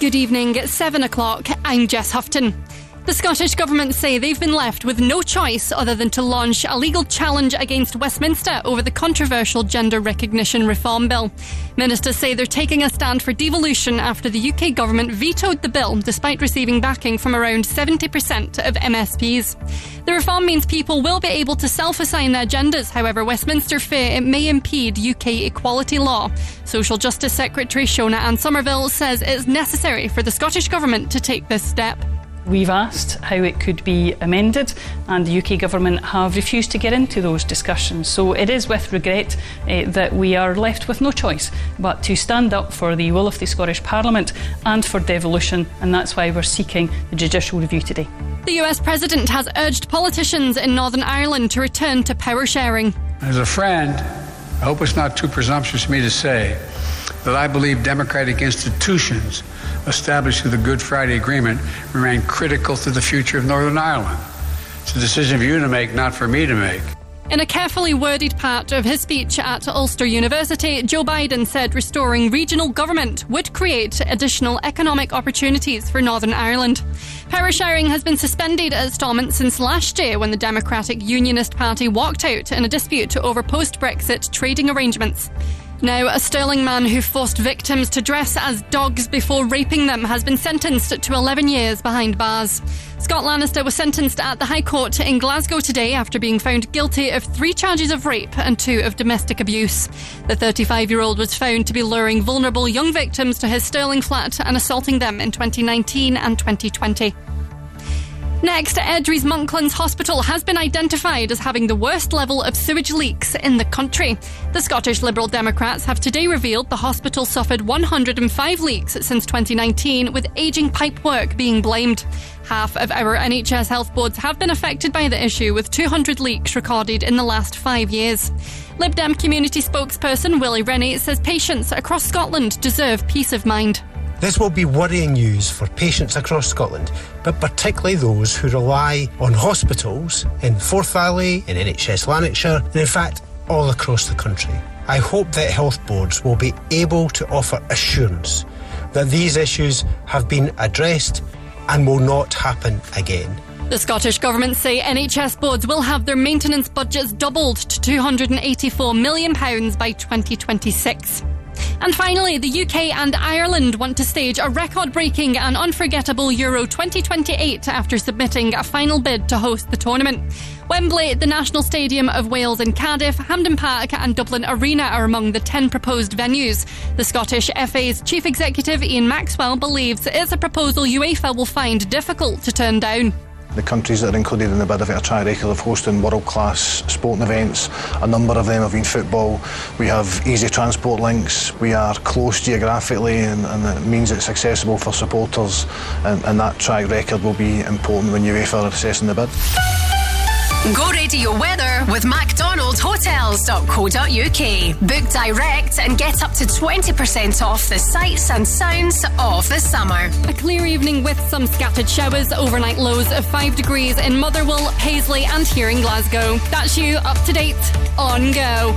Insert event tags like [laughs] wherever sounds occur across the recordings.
Good evening. At 7 o'clock, I'm Jess Houghton. The Scottish Government say they've been left with no choice other than to launch a legal challenge against Westminster over the controversial Gender Recognition Reform Bill. Ministers say they're taking a stand for devolution after the UK Government vetoed the bill despite receiving backing from around 70% of MSPs. The reform means people will be able to self assign their genders, however, Westminster fear it may impede UK equality law. Social Justice Secretary Shirley-Anne Somerville says it's necessary for the Scottish Government to take this step. We've asked how it could be amended, and the UK Government have refused to get into those discussions. So it is with regret uh, that we are left with no choice but to stand up for the will of the Scottish Parliament and for devolution, and that's why we're seeking the judicial review today. The US President has urged politicians in Northern Ireland to return to power sharing. As a friend, I hope it's not too presumptuous for me to say that I believe democratic institutions established through the Good Friday Agreement remain critical to the future of Northern Ireland. It's a decision for you to make, not for me to make. In a carefully worded part of his speech at Ulster University, Joe Biden said restoring regional government would create additional economic opportunities for Northern Ireland. Power sharing has been suspended at Stormont since last year when the Democratic Unionist Party walked out in a dispute over post Brexit trading arrangements. Now, a Stirling man who forced victims to dress as dogs before raping them has been sentenced to 11 years behind bars. Scott Lannister was sentenced at the High Court in Glasgow today after being found guilty of three charges of rape and two of domestic abuse. The 35 year old was found to be luring vulnerable young victims to his Stirling flat and assaulting them in 2019 and 2020. Next, Airdrie's Monklands Hospital has been identified as having the worst level of sewage leaks in the country. The Scottish Liberal Democrats have today revealed the hospital suffered 105 leaks since 2019, with ageing pipework being blamed. Half of our NHS health boards have been affected by the issue, with 200 leaks recorded in the last five years. Lib Dem community spokesperson Willie Rennie says patients across Scotland deserve peace of mind. This will be worrying news for patients across Scotland, but particularly those who rely on hospitals in Forth Valley, in NHS Lanarkshire, and in fact, all across the country. I hope that health boards will be able to offer assurance that these issues have been addressed and will not happen again. The Scottish Government say NHS boards will have their maintenance budgets doubled to £284 million by 2026. And finally, the UK and Ireland want to stage a record breaking and unforgettable Euro 2028 after submitting a final bid to host the tournament. Wembley, the National Stadium of Wales in Cardiff, Hampden Park, and Dublin Arena are among the 10 proposed venues. The Scottish FA's chief executive, Ian Maxwell, believes it's a proposal UEFA will find difficult to turn down. The countries that are included in the bid have got a track record of hosting world-class sporting events. A number of them have been football. We have easy transport links. We are close geographically and, and it means it's accessible for supporters and, and that track record will be important when UEFA are assessing the bid. Go radio weather with MacDonaldHotels.co.uk. Book direct and get up to 20% off the sights and sounds of the summer. A clear evening with some scattered showers, overnight lows of 5 degrees in Motherwell, Paisley, and here in Glasgow. That's you up to date on Go.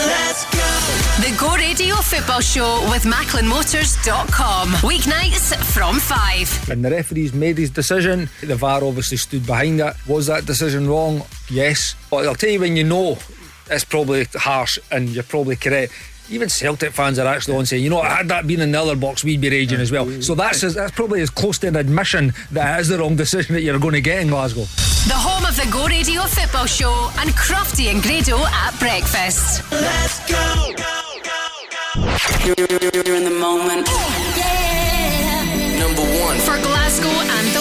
Let's go. The Go Radio Football Show with MacklinMotors.com. Weeknights from 5. And the referees made his decision. The VAR obviously stood behind it. Was that decision wrong? Yes. But I'll tell you when you know it's probably harsh and you're probably correct. Even Celtic fans are actually on saying, you know, had that been in the other box, we'd be raging as well. So that's that's probably as close to an admission that it is the wrong decision that you're going to get in Glasgow. The home of the Go Radio Football Show and Crofty and Grado at breakfast. Let's go. You're, you're in the moment. Oh, yeah. Number one. For Glasgow and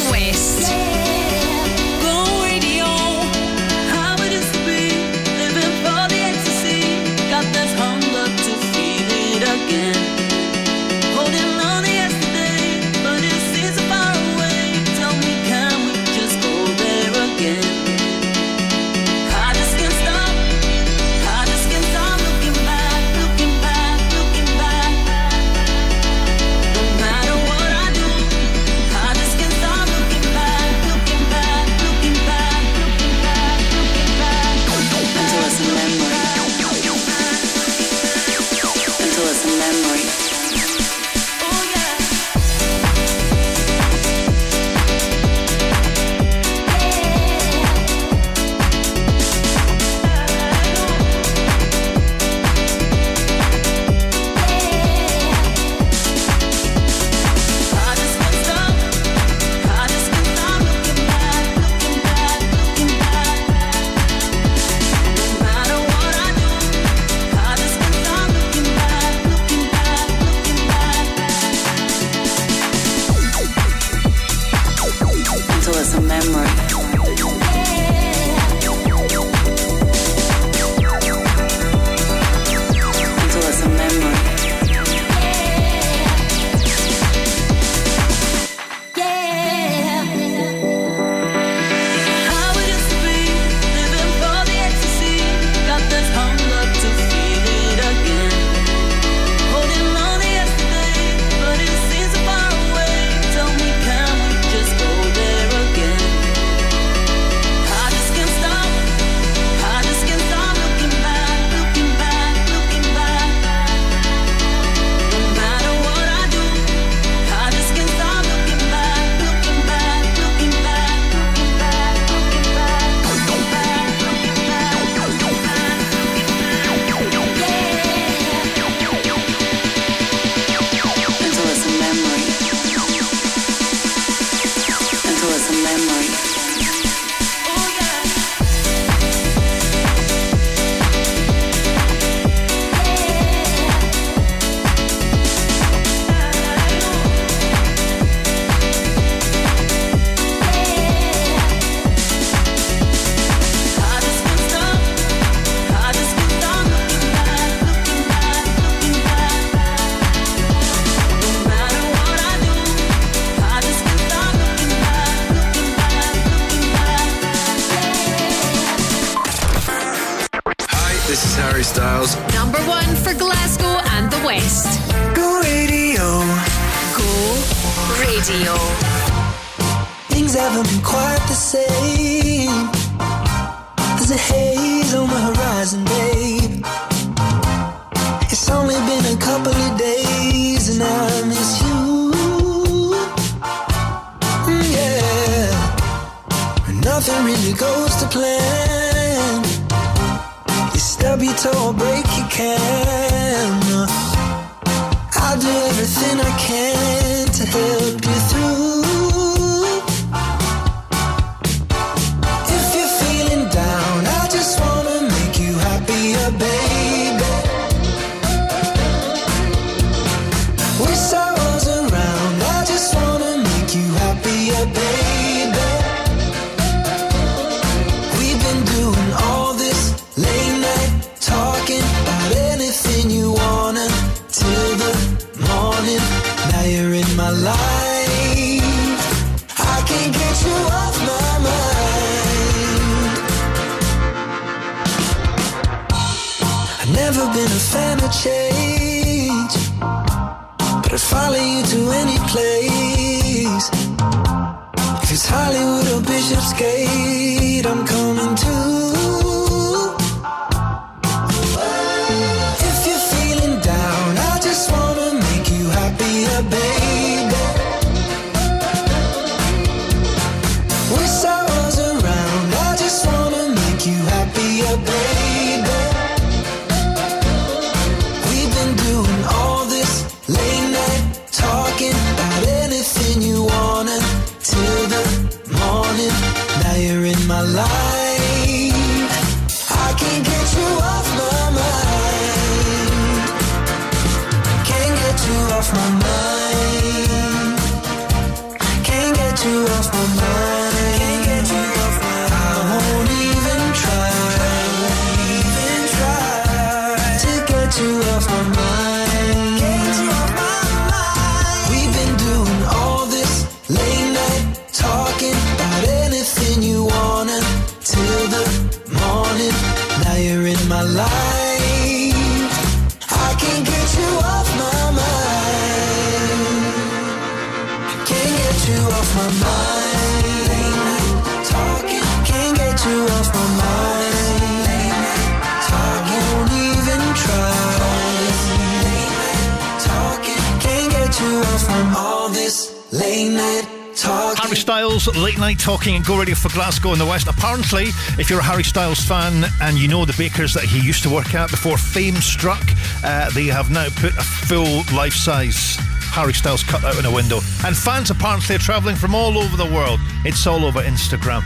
And Go Radio for Glasgow in the West. Apparently, if you're a Harry Styles fan and you know the bakers that he used to work at before fame struck, uh, they have now put a full life size Harry Styles cut out in a window. And fans apparently are travelling from all over the world. It's all over Instagram.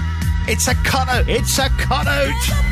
It's a cutout! It's a cutout!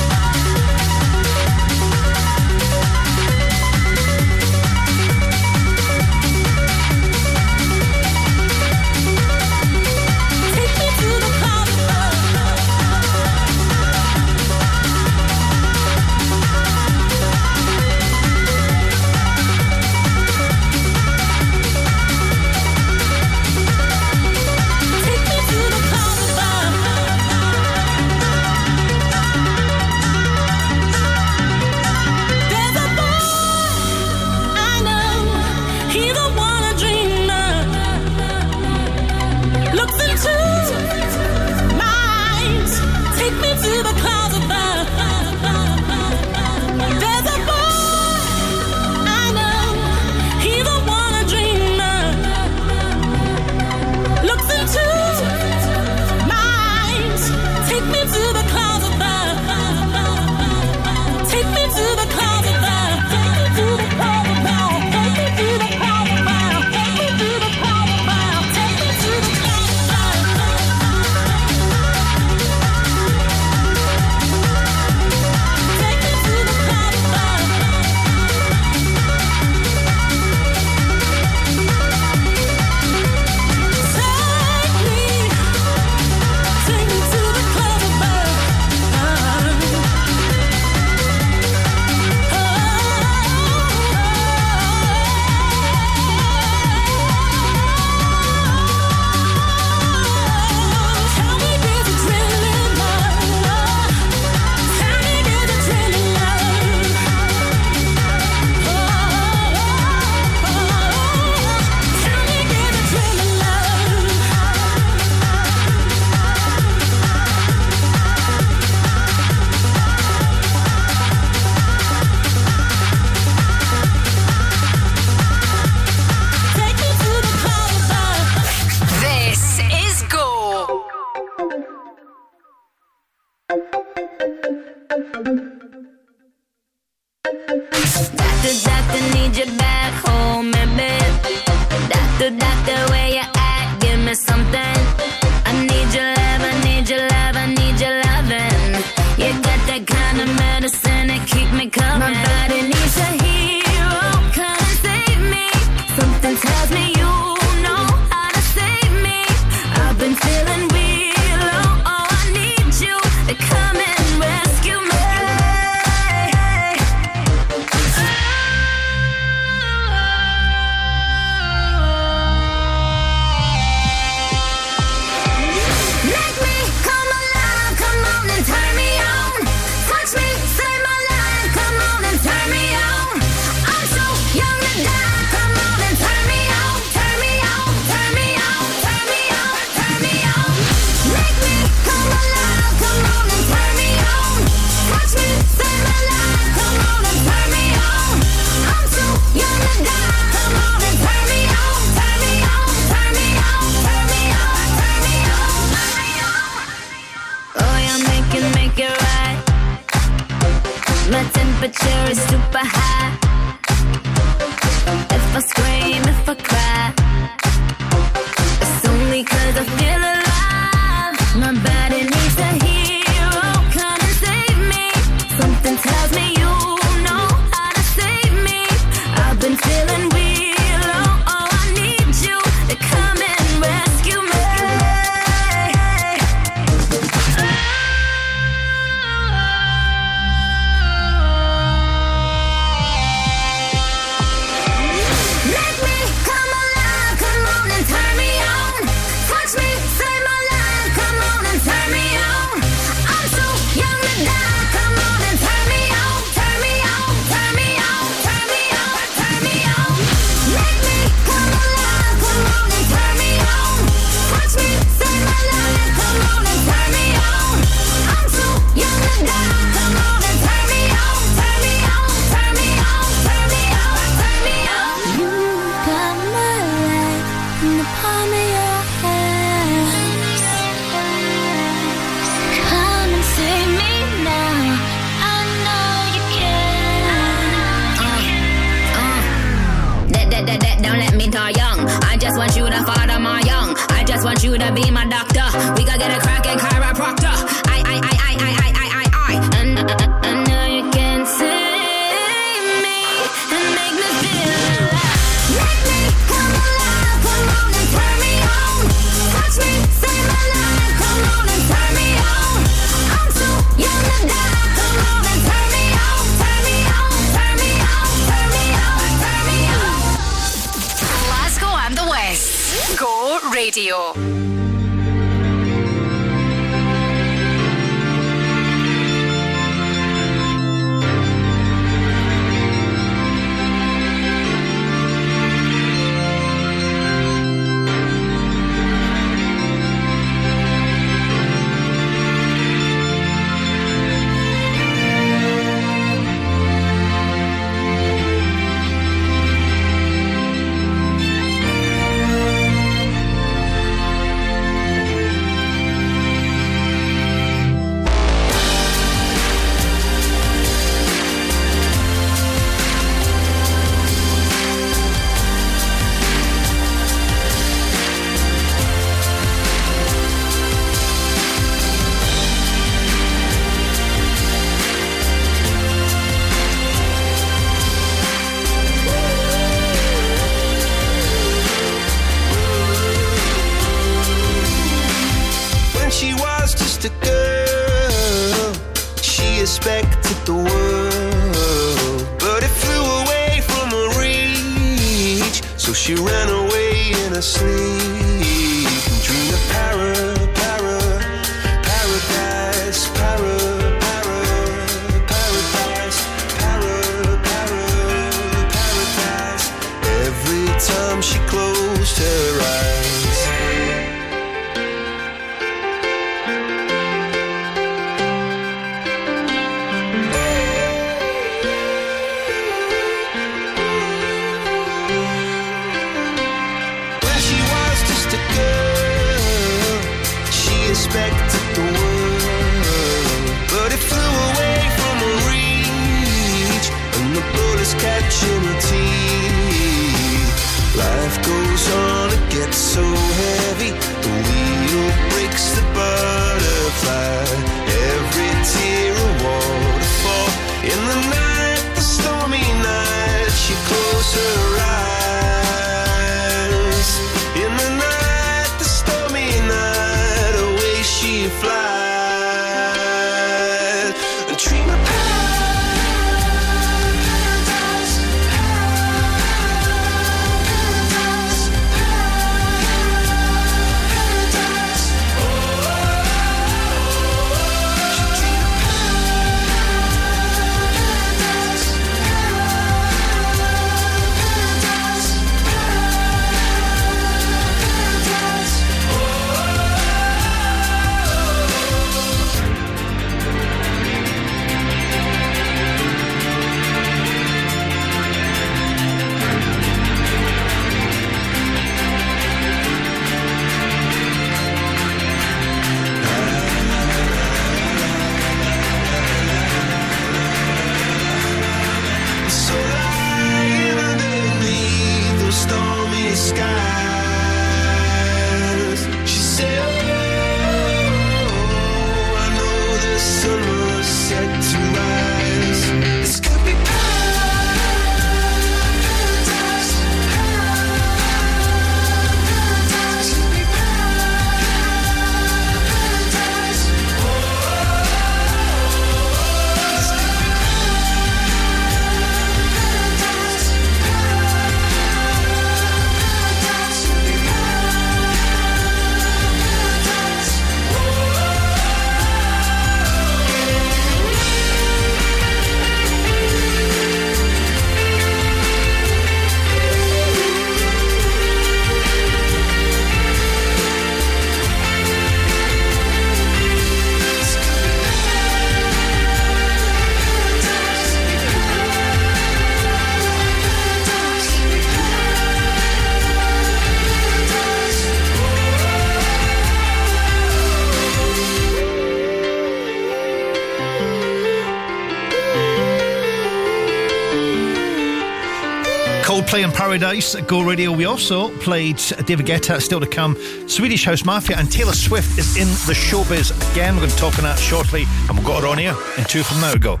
Paradise Go Radio. We also played David Guetta, still to come, Swedish House Mafia, and Taylor Swift is in the showbiz again. We're going to talk on that shortly, and we've got her on here in two from now go.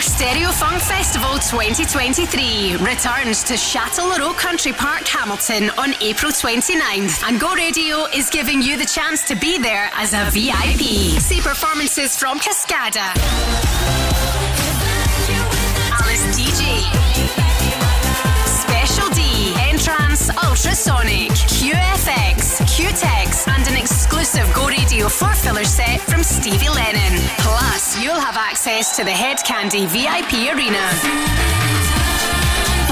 Stereo Funk Festival 2023 returns to Chatelherault Country Park, Hamilton on April 29th. And Go Radio is giving you the chance to be there as a VIP. See performances from Cascada, Ultrasonic, QFX, Qtex, and an exclusive Go Radio four filler set from Stevie Lennon. Plus, you'll have access to the Hed Kandi VIP arena.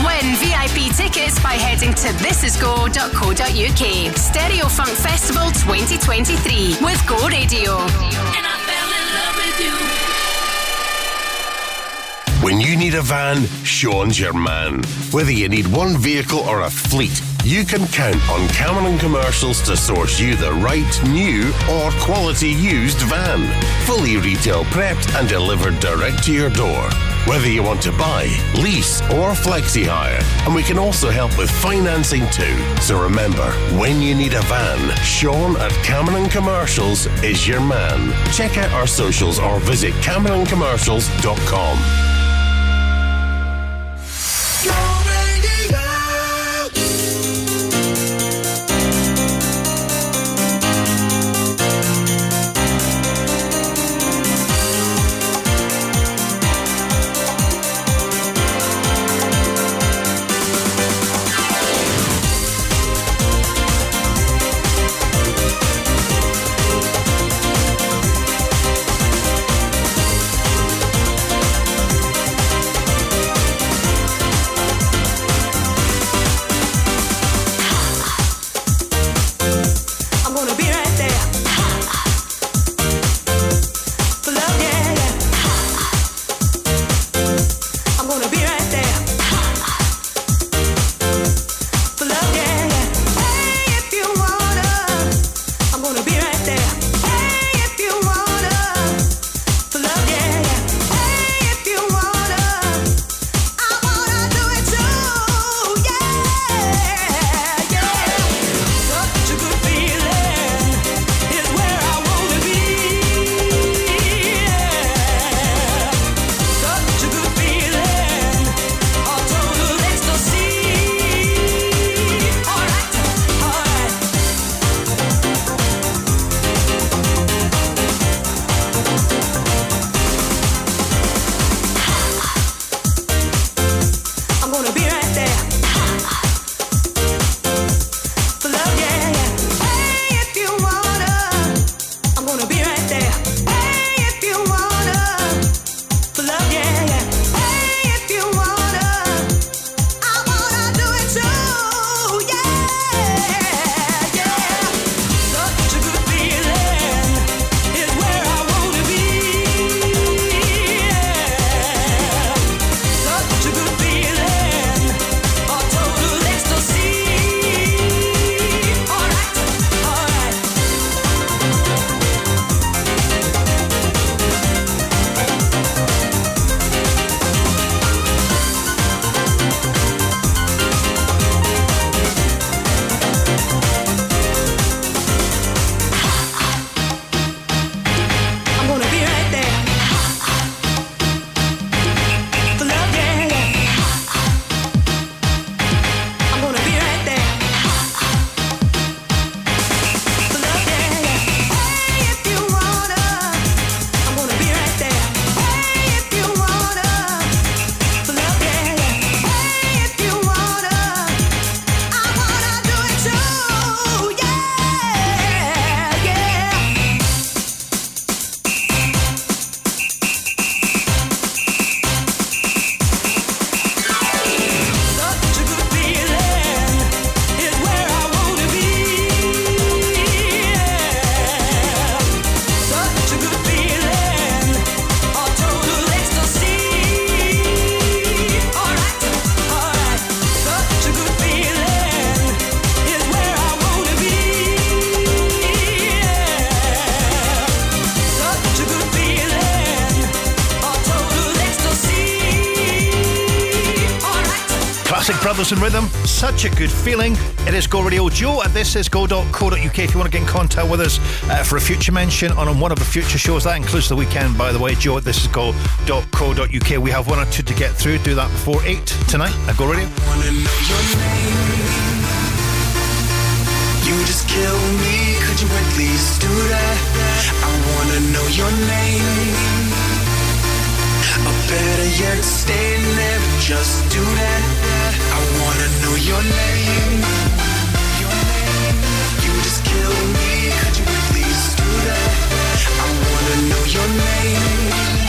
Win VIP tickets by heading to thisisgo.co.uk. Stereo Funk Festival 2023 with Go Radio. And I fell in love with you. When you need a van, Sean's your man. Whether you need one vehicle or a fleet, you can count on Cameron Commercials to source you the right new or quality used van. Fully retail prepped and delivered direct to your door. Whether you want to buy, lease, or flexi hire, and we can also help with financing too. So remember, when you need a van, Sean at Cameron Commercials is your man. Check out our socials or visit CameronCommercials.com. In Rhythm, such a good feeling. It is Go Radio Joe, and this is go.co.uk if you want to get in contact with us uh, for a future mention on one of the future shows. That includes the weekend, by the way. Joe, this is go.co.uk. We have one or two to get through. Do that before 8 tonight at Go Radio. You just kill me, could you at least do that? I wanna know your name. Better yet, stay there, just do that. I wanna know your name. Your name. You just kill me, could you at least do that? I wanna know your name.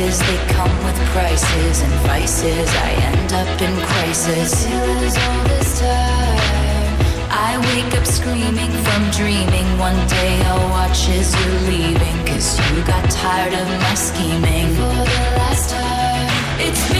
Devices. They come with prices and vices. I end up in crisis. All this time. I wake up screaming from dreaming. One day I'll watch as you're leaving. Cause you got tired of my scheming. For the last time, it's me.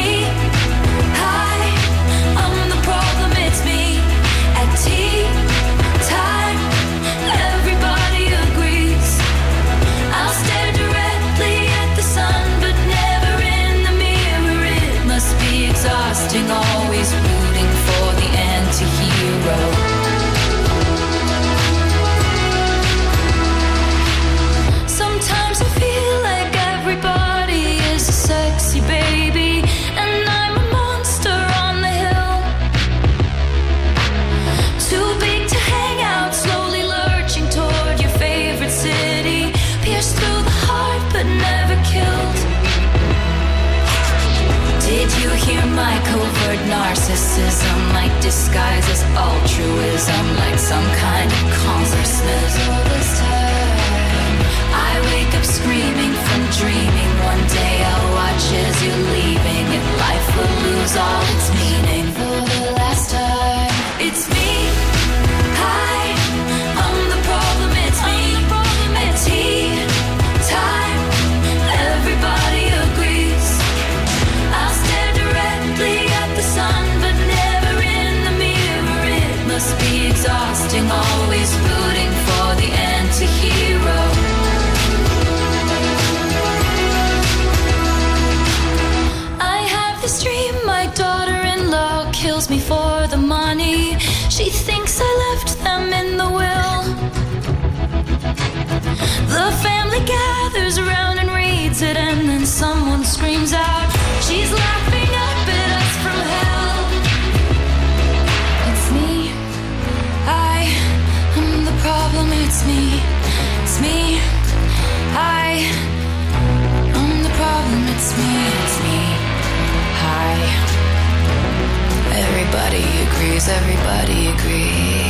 Narcissism? Like disguise as altruism, like some kind of consciousness. I wake up screaming from dreaming. One day I'll watch as you're leaving, and life will lose all its meaning. me for the money. She thinks I left them in the will. The family gathers around and reads it, and then someone screams out, She's laughing. me. I am the problem. It's me. It's me. I. Everybody agrees. Everybody agrees.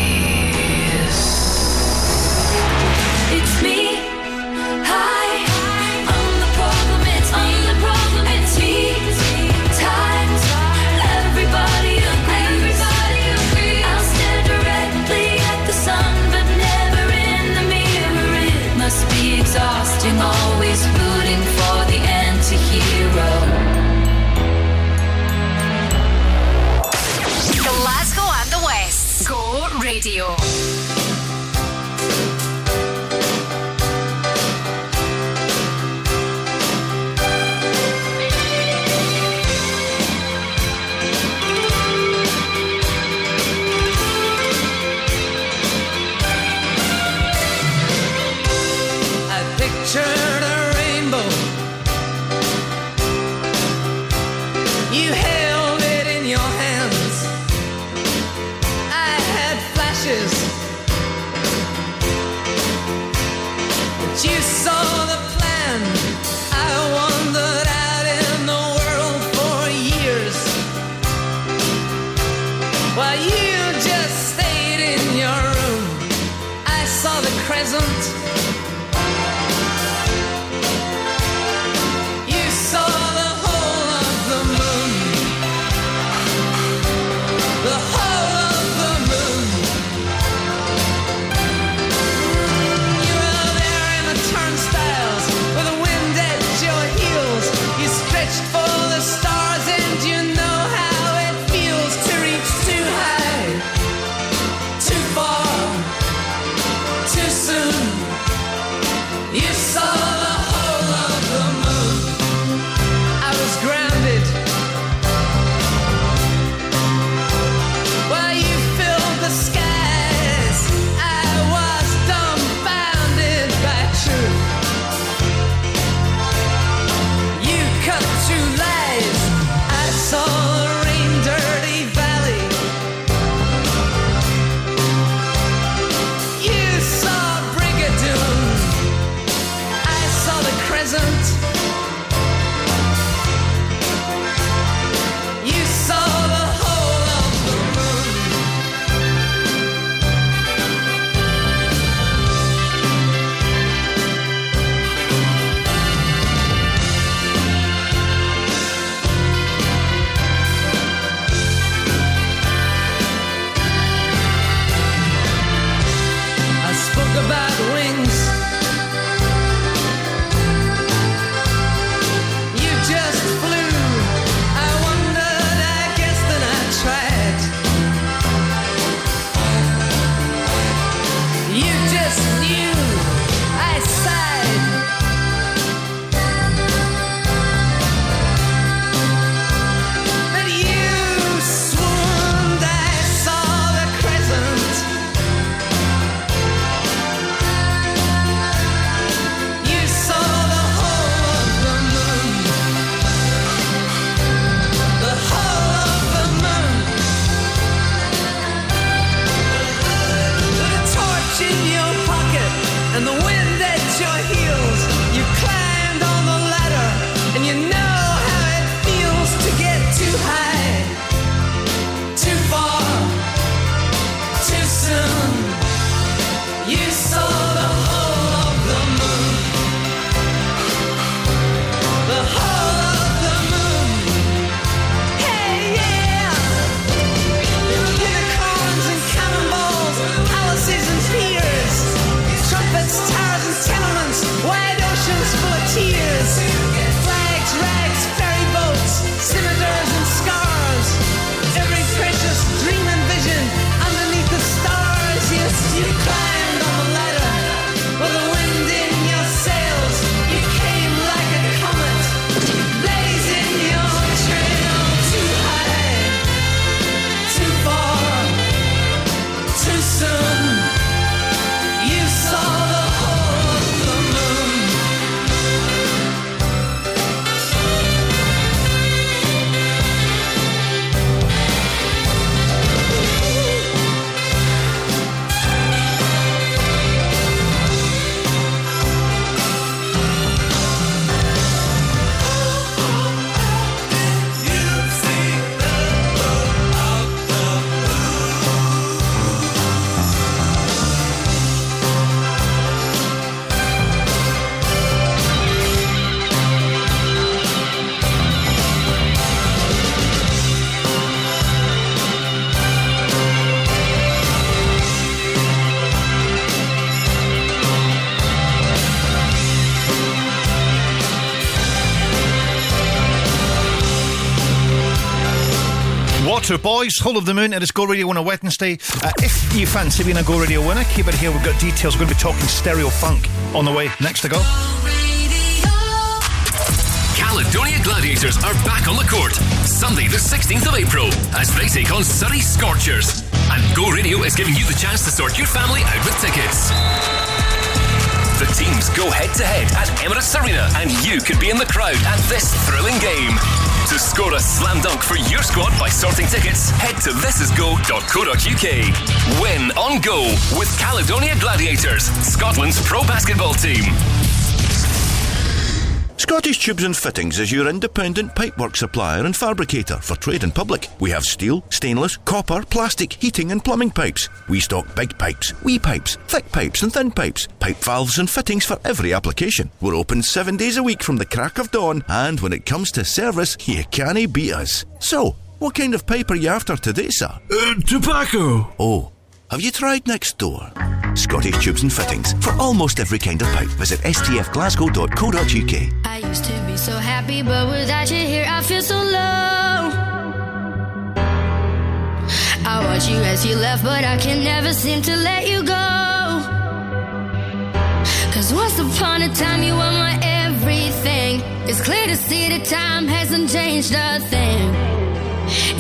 Two boys, Whole of the Moon. It is Go Radio a Wednesday. Uh, if you fancy being a Go Radio winner, keep it here. We've got details. We're going to be talking stereo funk on the way. Next to go. Caledonia Gladiators are back on the court Sunday, the 16th of April, as they take on Surrey Scorchers. And Go Radio is giving you the chance to sort your family out with tickets. The teams go head to head at Emirates Arena, and you could be in the crowd at this thrilling game. Score a slam dunk for your squad by sorting tickets, head to thisisgo.co.uk. Win on Go with Caledonia Gladiators, Scotland's pro basketball team. Scottish Tubes and Fittings is your independent pipework supplier and fabricator for trade and public. We have steel, stainless, copper, plastic, heating and plumbing pipes. We stock big pipes, wee pipes, thick pipes and thin pipes, pipe valves and fittings for every application. We're open seven days a week from the crack of dawn, and when it comes to service, you can't beat us. So, what kind of pipe are you after today, sir? Uh, tobacco. Oh, have you tried next door? Scottish Tubes and Fittings for almost every kind of pipe. Visit stfglasgow.co.uk. I used to be so happy, but without you here, I feel so low. I watch you as you left, but I can never seem to let you go. Cause once upon a time, you were my everything. It's clear to see that time hasn't changed a thing.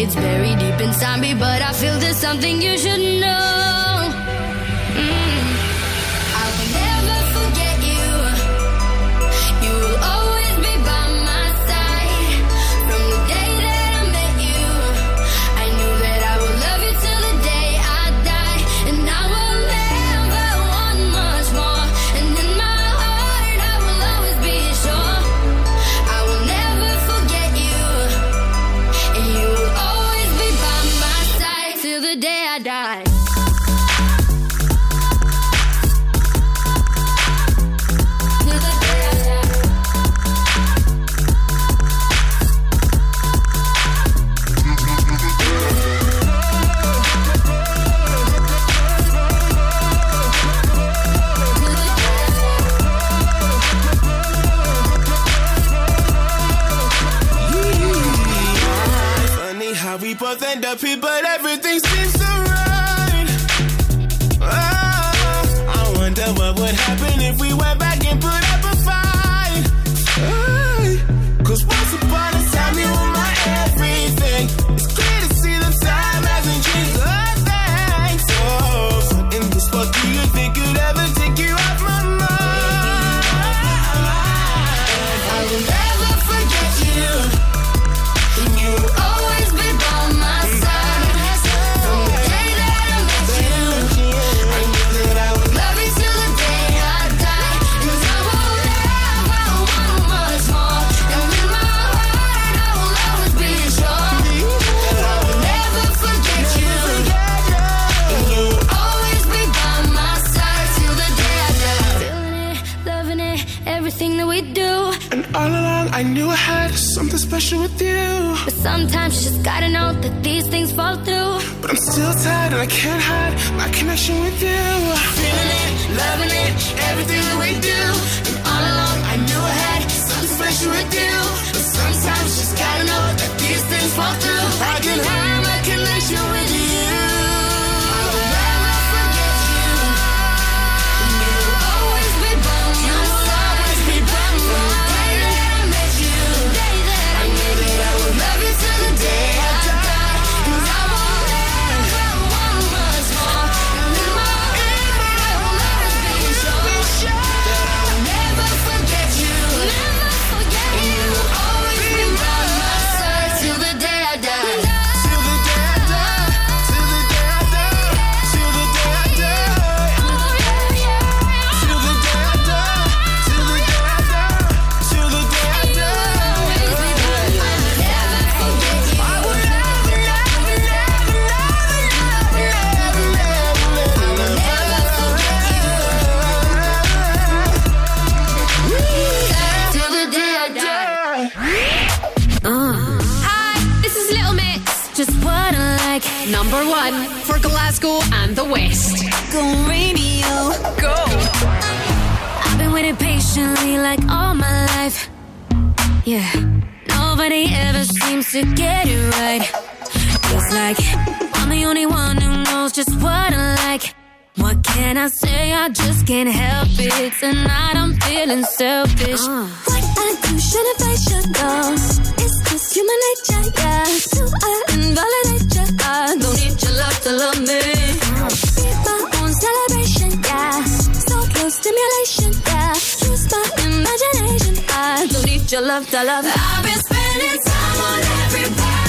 It's buried deep inside me, but I feel there's something you should know. Both end up but everything seems and I can't hide my connection with you. Feeling it, loving it, everything that we do. And all along, I knew I had something special with you. But sometimes you just gotta know that these things fall through. I can hide my connection with you. I will never forget you. And number one for Glasgow and the West. Go radio. Go. I've been waiting patiently like all my life. Yeah. Nobody ever seems to get it right. It's like I'm the only one who knows just what I like. What can I say? I just can't help it. Tonight I'm feeling selfish. Uh. What I do, should if I should go. It's just human nature, yeah love, love. I've been spending time on everybody.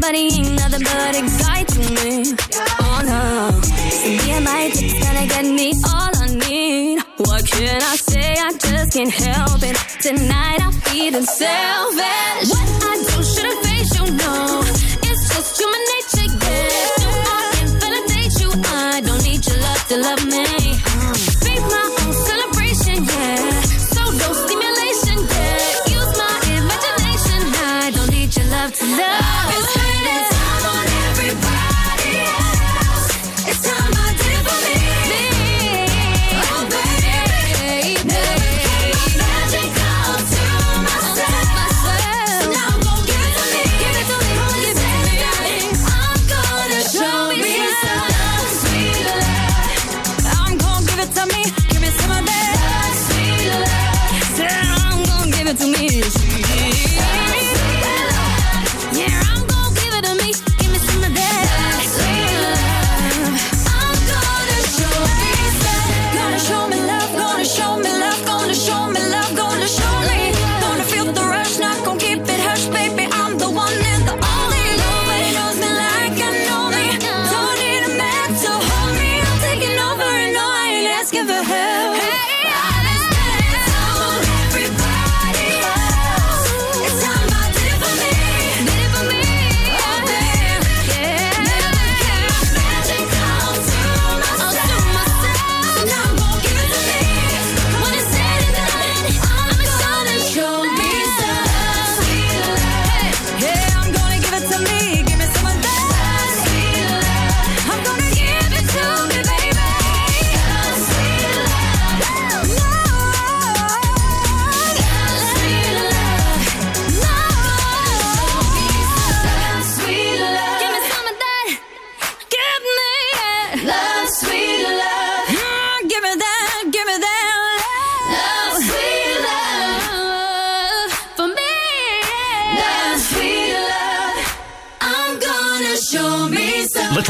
but ain't nothing but exciting me. Oh no, see and my gonna get me all I need. What can I say? I just can't help it. Tonight I'm feeling selfish. What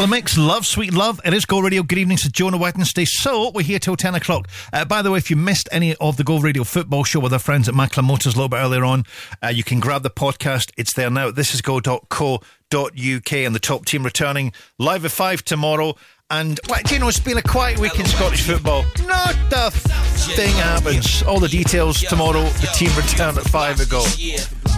Total Mix, Love, Sweet Love. It is Go Radio. Good evening. Sir Jonah Wednesday. So we're here till 10 o'clock. Uh, by the way, if you missed any of the Go Radio football show with our friends at Macklin Motors a little bit earlier on, uh, you can grab the podcast. It's there now. This is go.co.uk and the top team returning live at 5 tomorrow. And well, you know, it's been a quiet week in Scottish football. Not the thing happens. All the details tomorrow. The team return at five ago.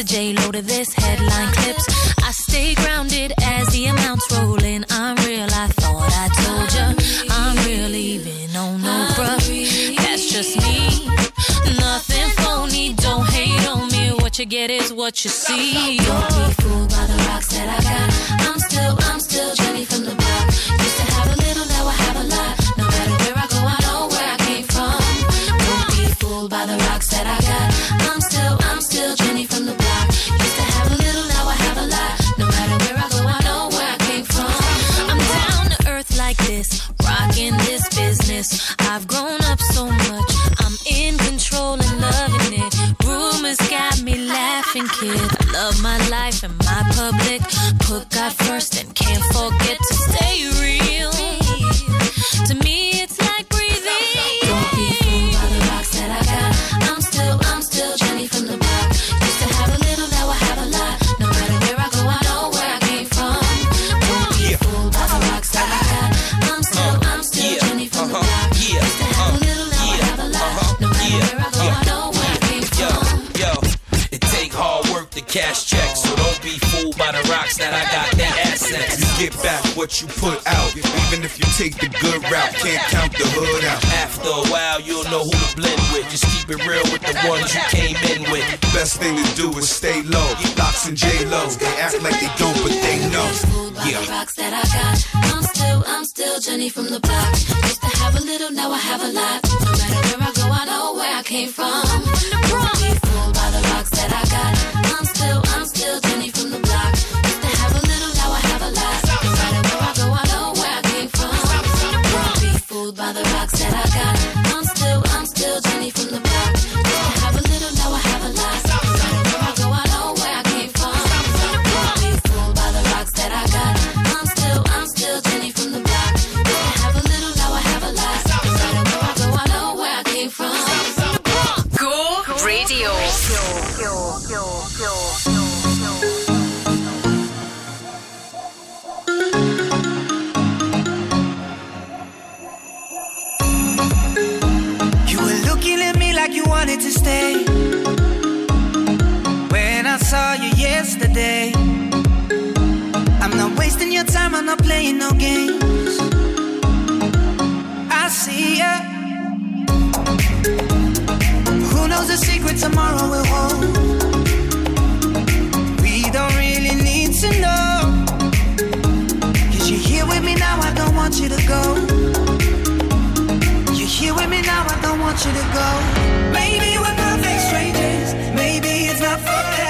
The J Lo to this headline clips. I stay grounded as the amounts roll in. I'm real. I thought I told ya. I'm real, even on no bruh. That's just me. Nothing phony. Don't hate on me. What you get is what you see. Don't be fooled by the rocks that I got. I'm still, I'm still. I've grown up so much. I'm in control and loving it. Rumors got me laughing, kid. I love my life and my public. Put God first and can't forget get back what you put out, even if you take the good route. Can't count the hood out. After a while, you'll know who to blend with. Just keep it real with the ones you came in with. Best thing to do is stay low. LOX and J Lo, they act like they don't, but they know. Yeah. rocks that I got. I'm still, I'm still Jenny from the block. Used to have a little, now I have a lot. No matter where I go, I know where I came from. Don't be fooled by the rocks that I got. Stay. When I saw you yesterday, I'm not wasting your time, I'm not playing no games. I see ya. Who knows the secret tomorrow will hold? We don't really need to know. Cause you're here with me now, I don't want you to go. You're with me now, I don't want you to go. Maybe we're perfect strangers. Maybe it's not forever.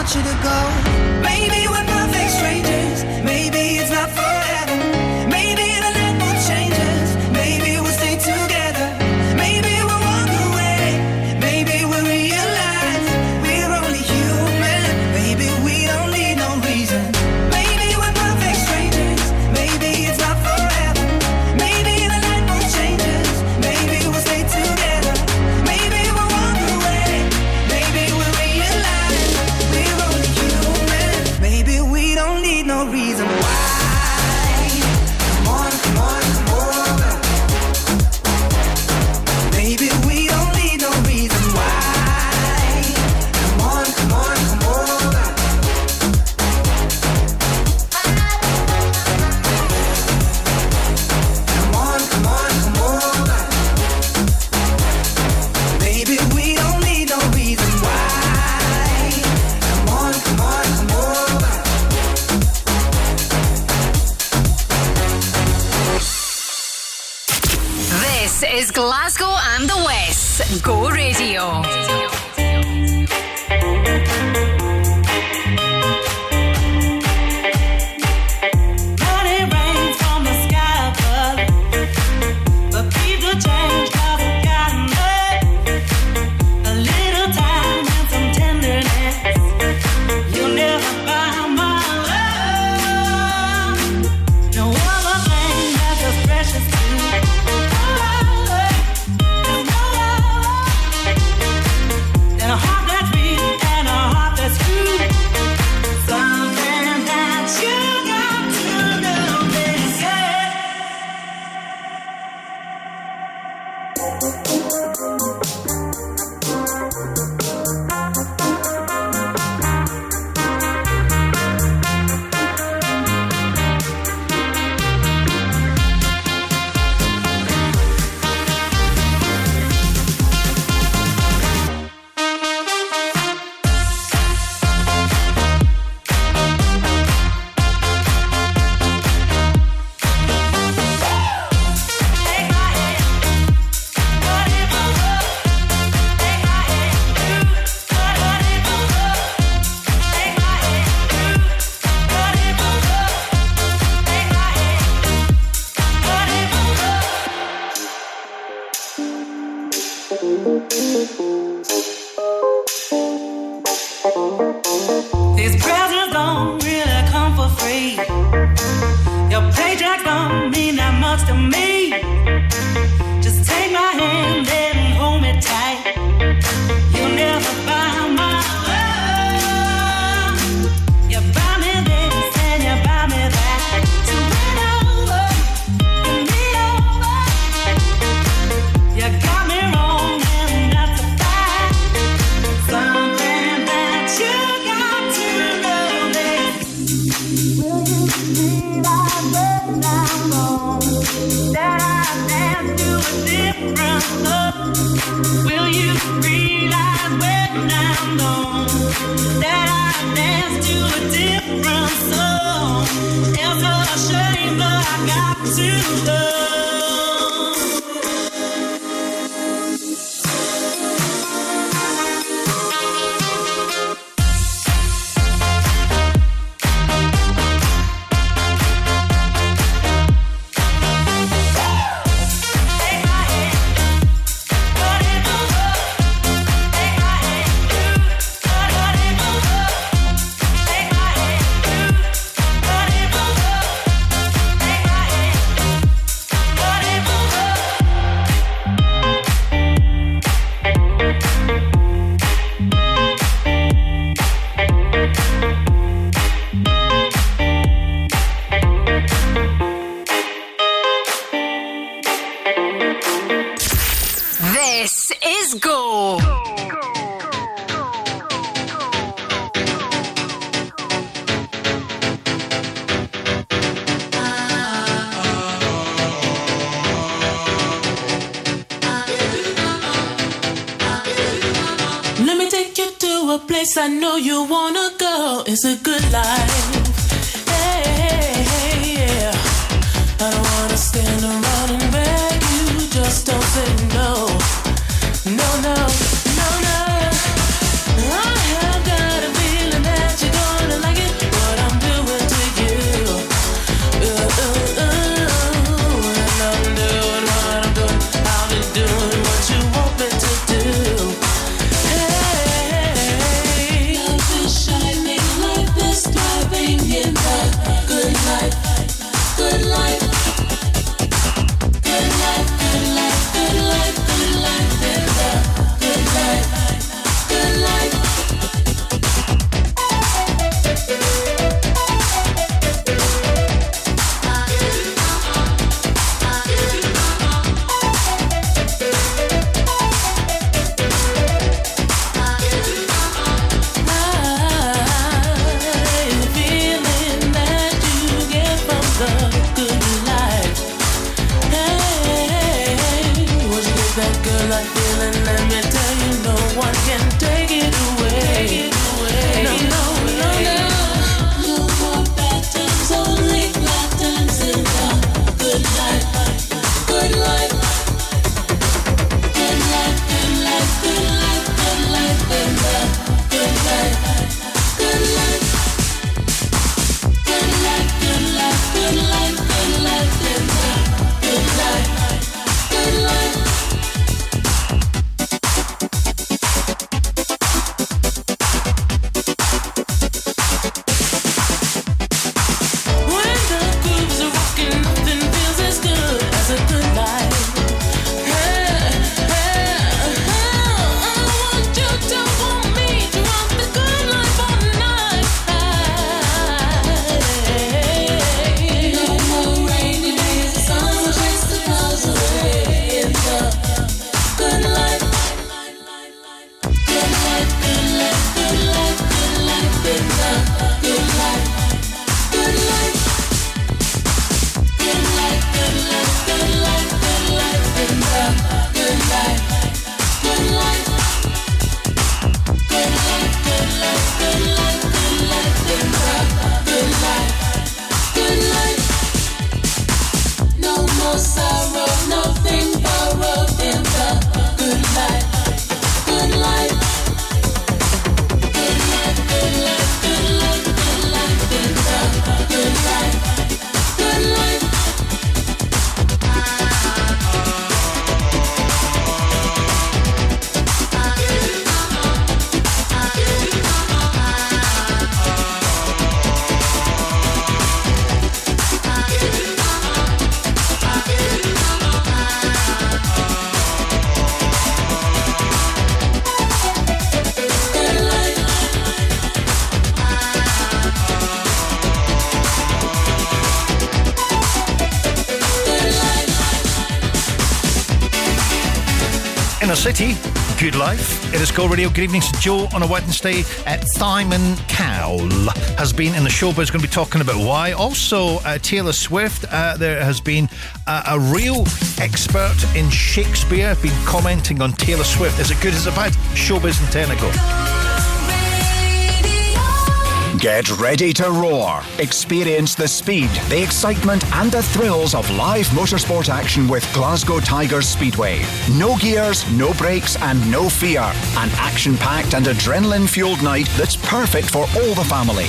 Want you to go. Maybe we're perfect strangers. Life. It is Go Radio. Good evening to Joe on a Wednesday. Uh, Simon Cowell has been in the show, but is going to be talking about why. Also, uh, Taylor Swift. Uh, there has been uh, a real expert in Shakespeare been commenting on Taylor Swift. Is it good? Is it bad? Showbiz and Technical. Get ready to roar. Experience the speed, the excitement, and the thrills of live motorsport action with Glasgow Tigers Speedway. No gears, no brakes, and no fear. An action packed and adrenaline fueled night that's perfect for all the family.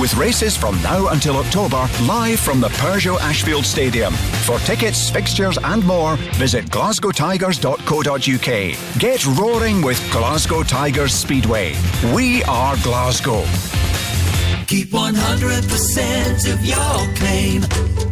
With races from now until October, live from the Peugeot Ashfield Stadium. For tickets, fixtures, and more, visit glasgowtigers.co.uk. Get roaring with Glasgow Tigers Speedway. We are Glasgow. Keep 100% of your claim.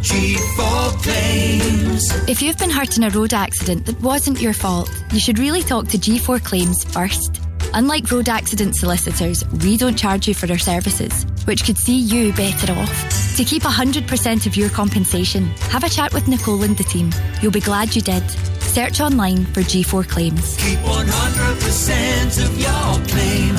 G4 claims. If you've been hurt in a road accident that wasn't your fault, you should really talk to G4 Claims first. Unlike road accident solicitors, we don't charge you for our services, which could see you better off. To keep 100% of your compensation, have a chat with Nicole and the team. You'll be glad you did. Search online for G4 Claims. Keep 100% of your claim.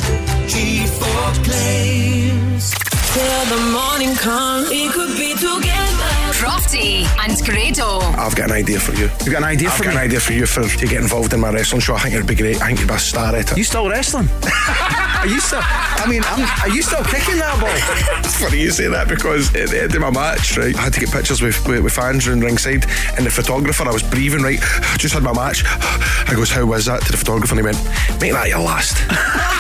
G4 claims. Till the morning comes, it could be together. Crofty and Grado. I've got an idea for you. You've got an idea for got an idea for you for to get involved in my wrestling show. I think it'd be great. I think you'd be a star at it. You still wrestling? [laughs] are you still? I mean, I'm, are you still kicking that ball? it's funny you say that because at the end of my match, right, I had to get pictures with, with, with fans around ringside, and the photographer, I was breathing right. I [sighs] just had my match. [sighs] I goes, "How was that?" To the photographer, and he went, "Make that your last." [laughs]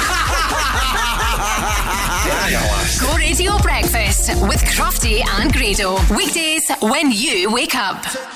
Go Radio Breakfast with Crofty and Grado. Weekdays when you wake up.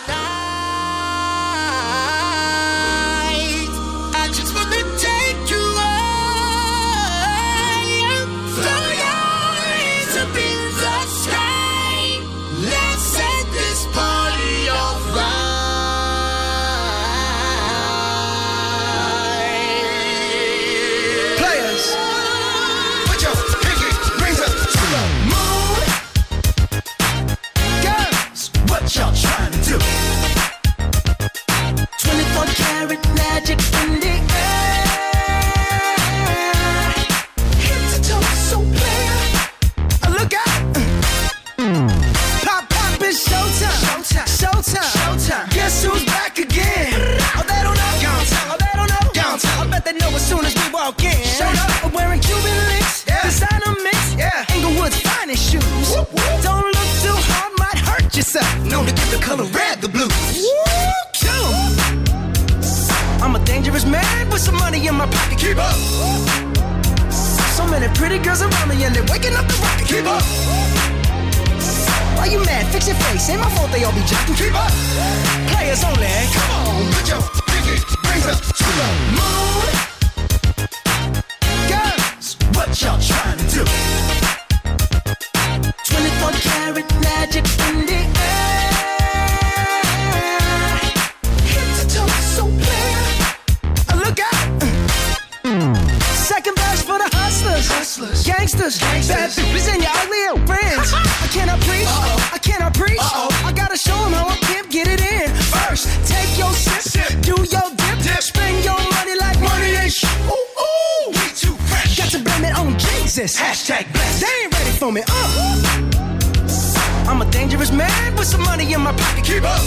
Bitches, and your ugly old friends. I cannot preach, I cannot preach. I gotta show show 'em how I pimp get it in. First, take your sip, do your dip, spend your money like money ain't sh- Ooh, ooh, we too fresh. Got to blame it on Jesus. Hashtag blessed. They ain't ready for me. Uh. I'm a dangerous man with some money in my pocket. Keep up.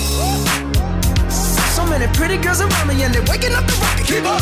So many pretty girls around me and they're waking up the rocket. Keep up.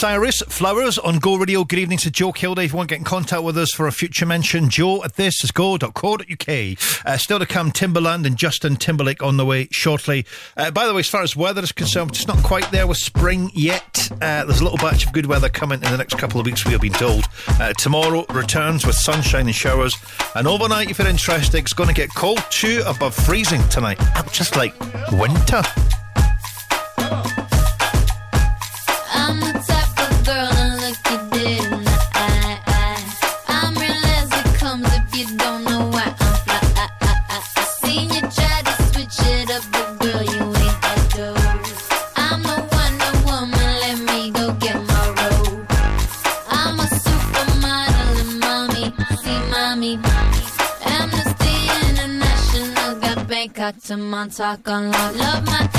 Cyrus, Flowers on Go Radio. Good evening to Joe Kilday. If you want to get in contact with us for a future mention, joe at this is go.co.uk. Uh, still to come, Timbaland and Justin Timberlake on the way shortly. Uh, by the way, as far as weather is concerned, it's not quite there with spring yet. Uh, there's a little batch of good weather coming in the next couple of weeks, we have been told. Uh, tomorrow returns with sunshine and showers. And overnight, if you're interested, it's going to get cold too, above freezing tonight. I'm just like winter. months talk gone low. Love my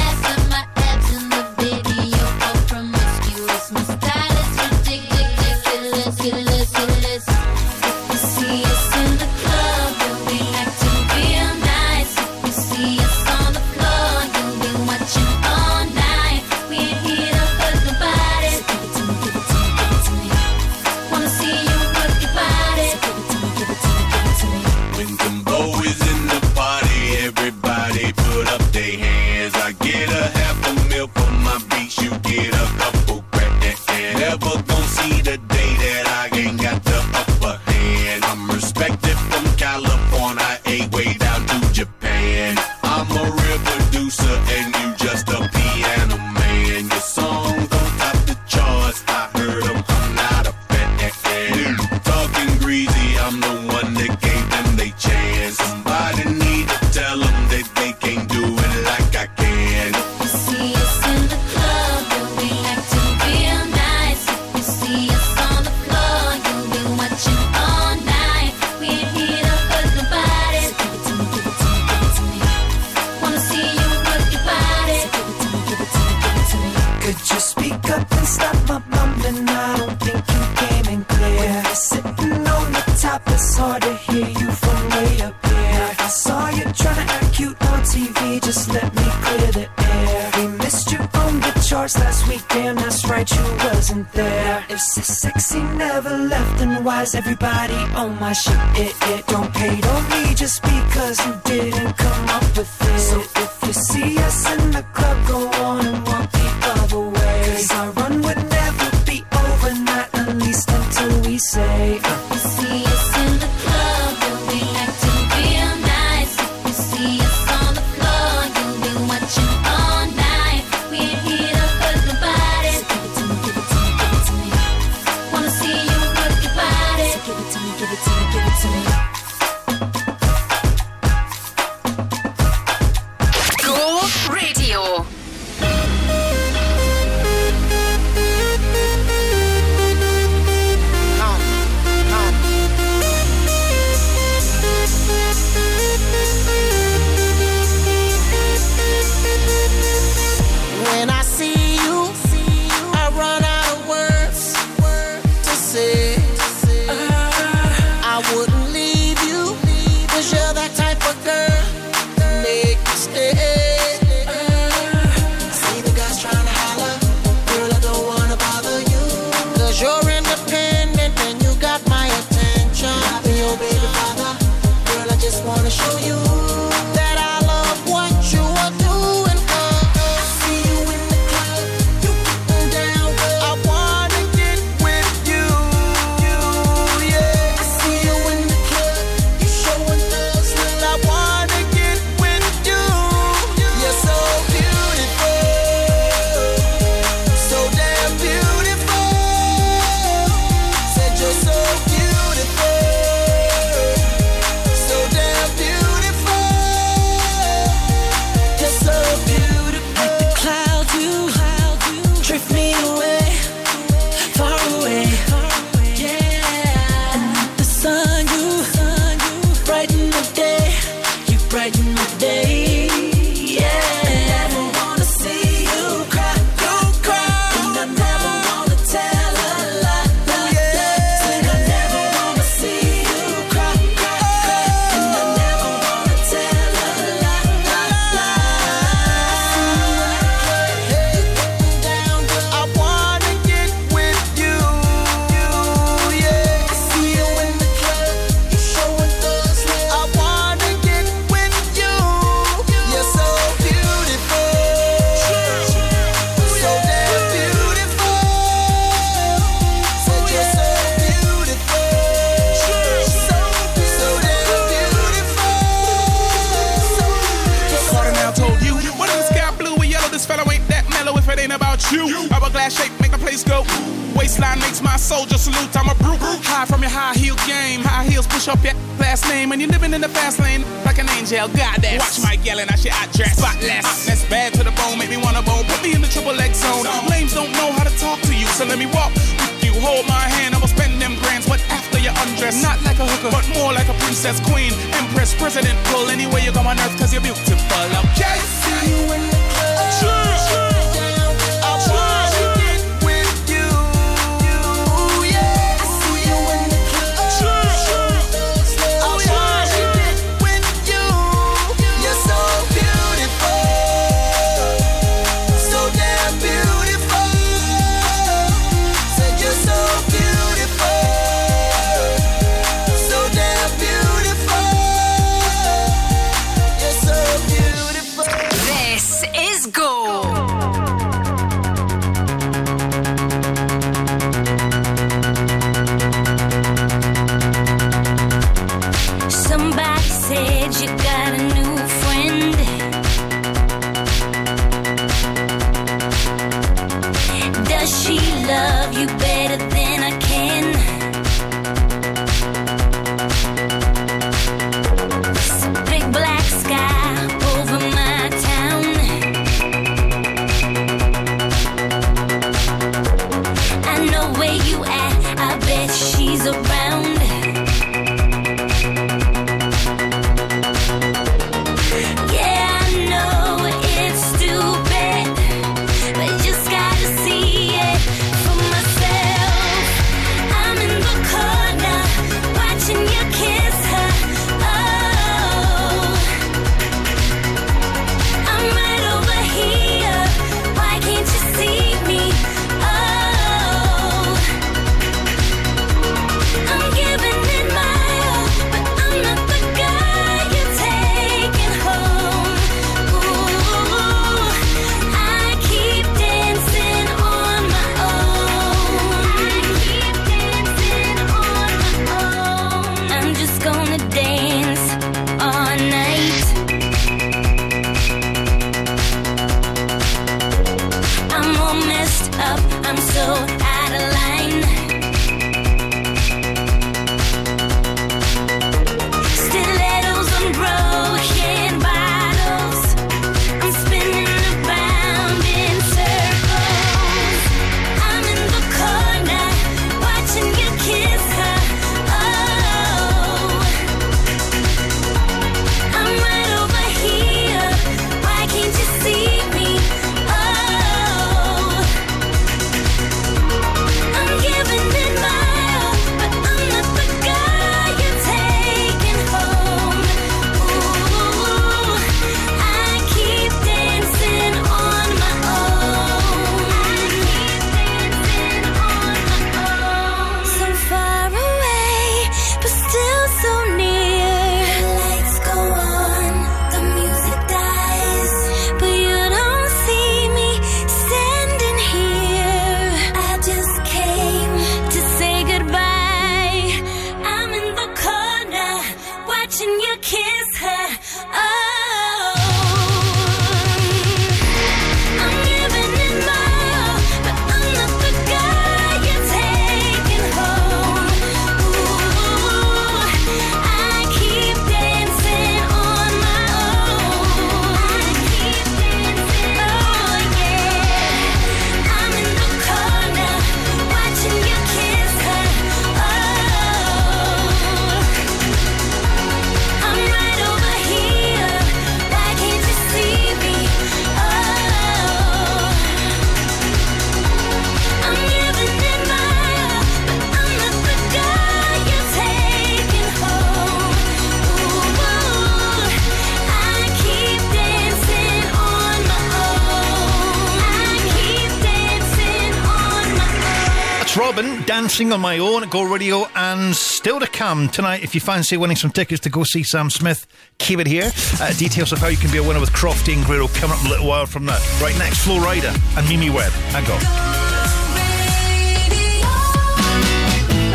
Dancing on My Own at Go Radio, and still to come tonight. If you fancy winning some tickets to go see Sam Smith, keep it here. Uh, details of how you can be a winner with Crofty and Guerrero coming up a little while from now. Right next, Flo Rida and Mimi Webb. Hang on.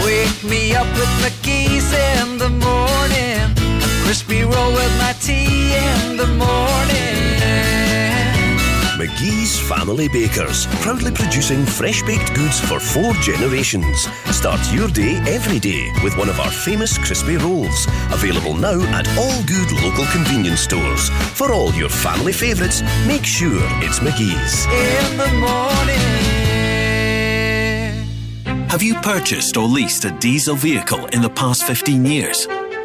Wake me up with my keys in the morning. A crispy roll with my tea in the morning. McGee's Family Bakers, proudly producing fresh baked goods for four generations. Start your day every day with one of our famous crispy rolls. Available now at all good local convenience stores. For all your family favourites, make sure it's McGee's. In the morning. Have you purchased or leased a diesel vehicle in the past 15 years?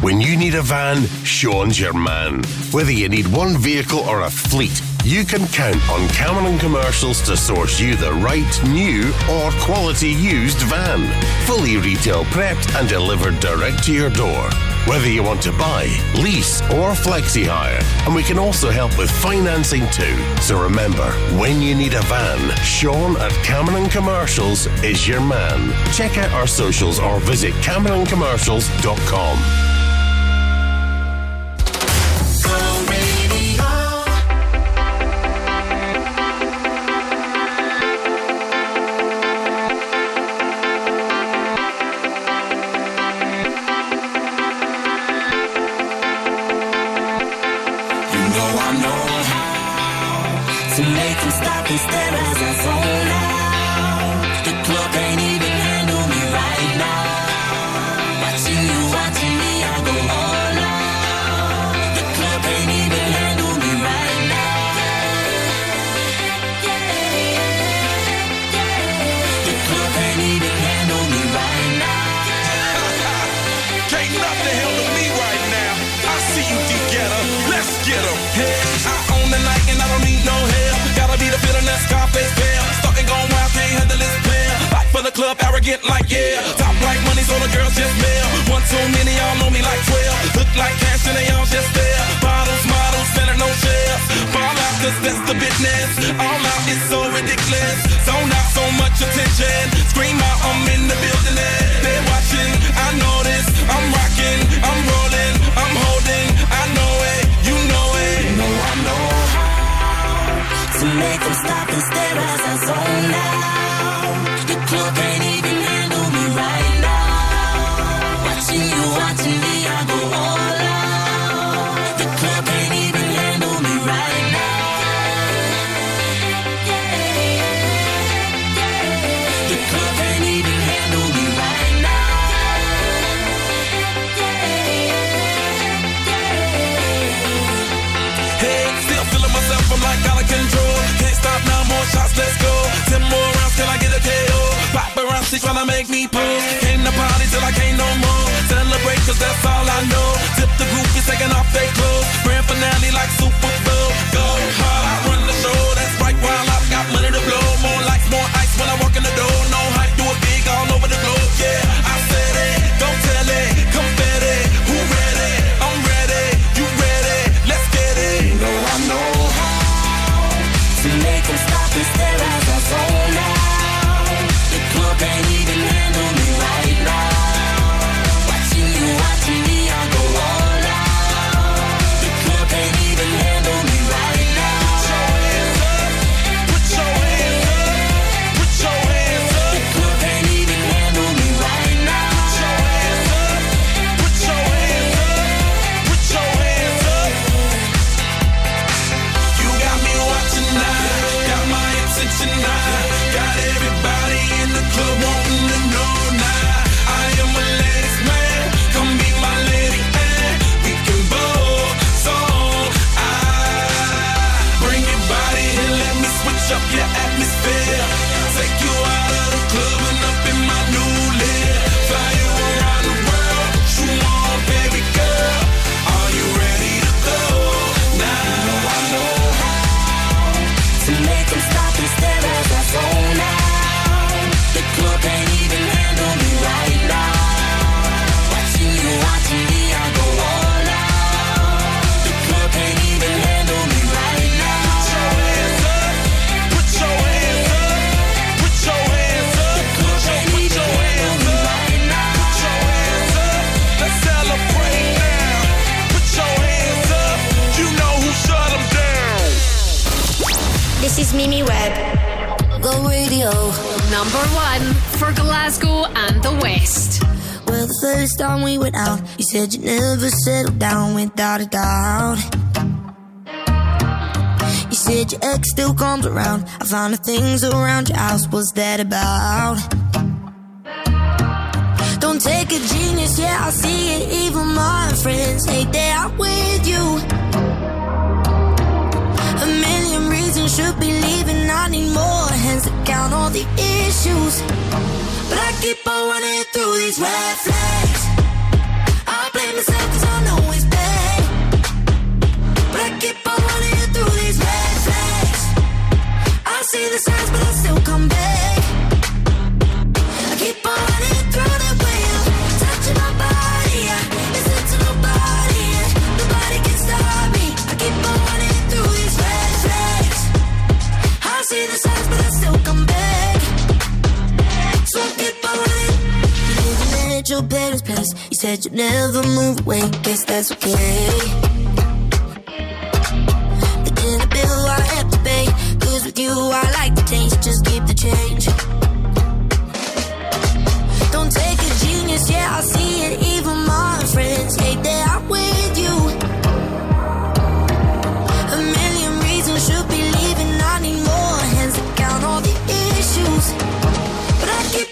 When you need a van, Sean's your man. Whether you need one vehicle or a fleet, you can count on Cameron Commercials to source you the right new or quality used van. Fully retail prepped and delivered direct to your door. Whether you want to buy, lease, or flexi hire, and we can also help with financing too. So remember, when you need a van, Sean at Cameron Commercials is your man. Check out our socials or visit CameronCommercials.com. on the things around your house. was that about.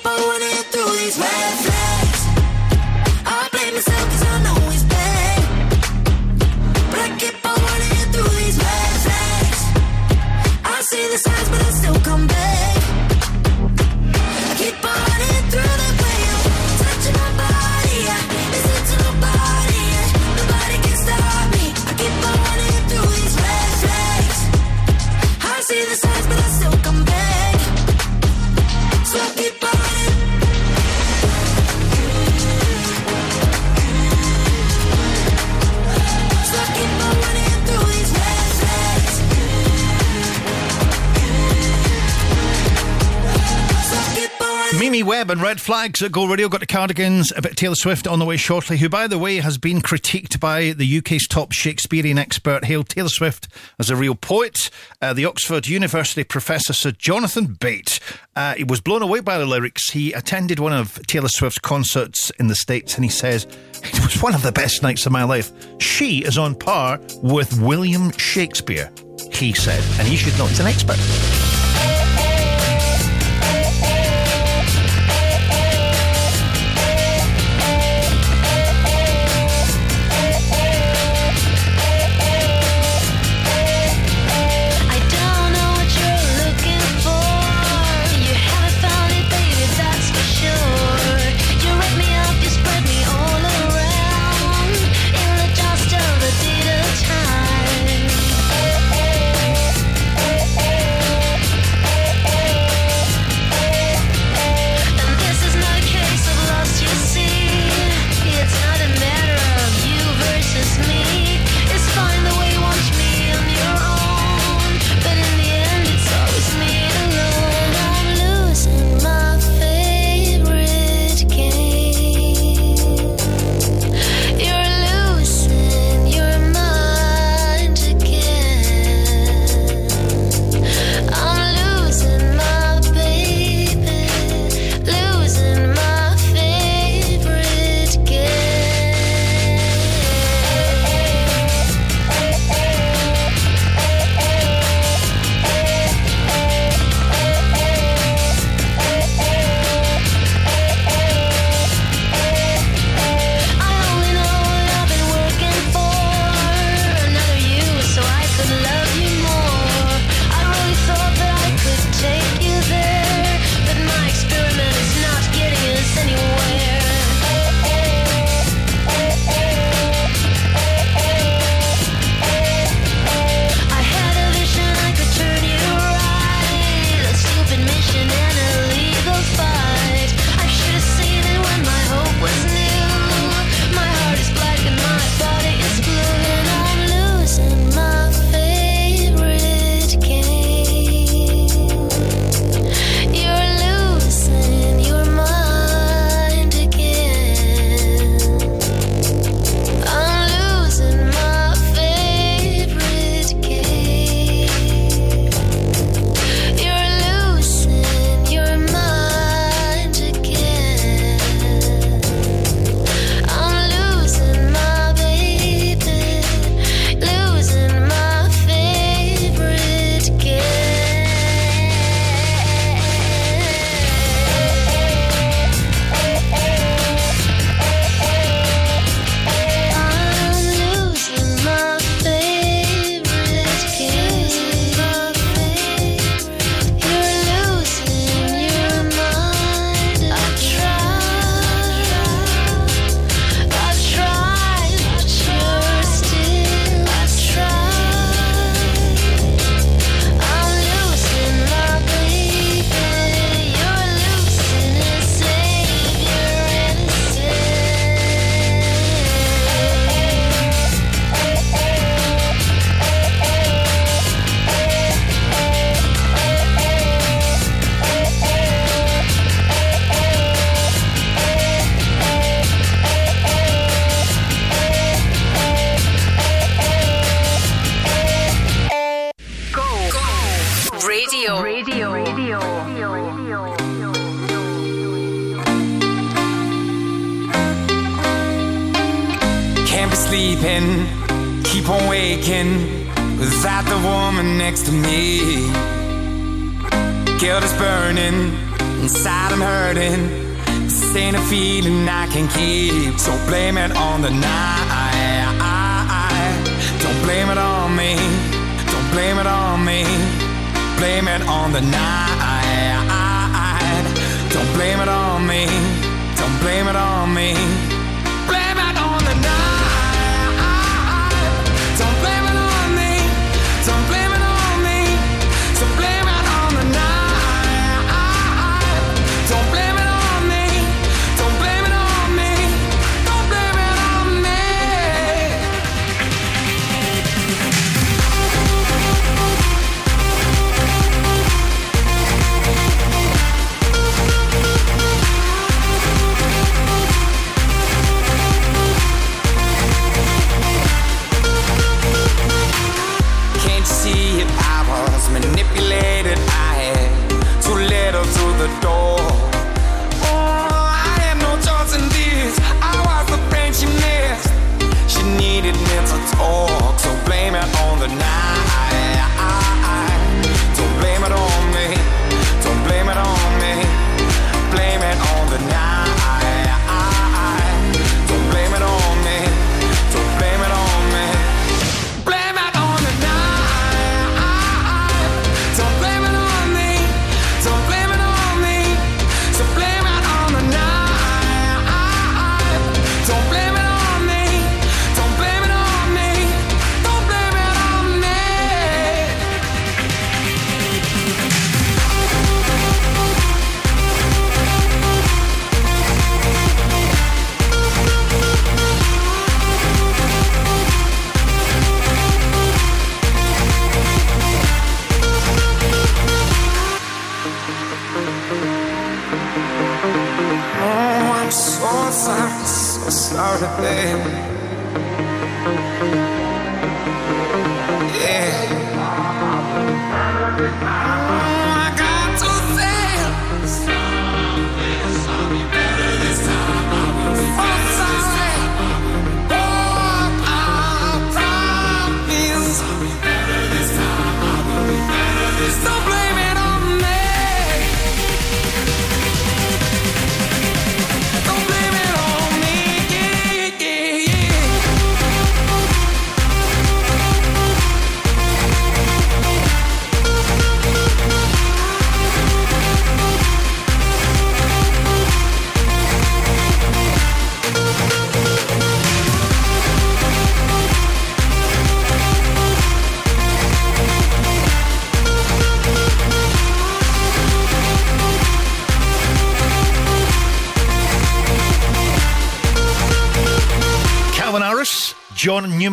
I wanna through these red and Red Flags at Go Radio. Got the Cardigans, a bit Taylor Swift on the way shortly, who, by the way, has been critiqued by the UK's top Shakespearean expert, hailed Taylor Swift as a real poet. Uh, the Oxford University professor, Sir Jonathan Bate, uh, he was blown away by the lyrics. He attended one of Taylor Swift's concerts in the States and he says, It was one of the best nights of my life. She is on par with William Shakespeare, he said. And he should know, he's an expert.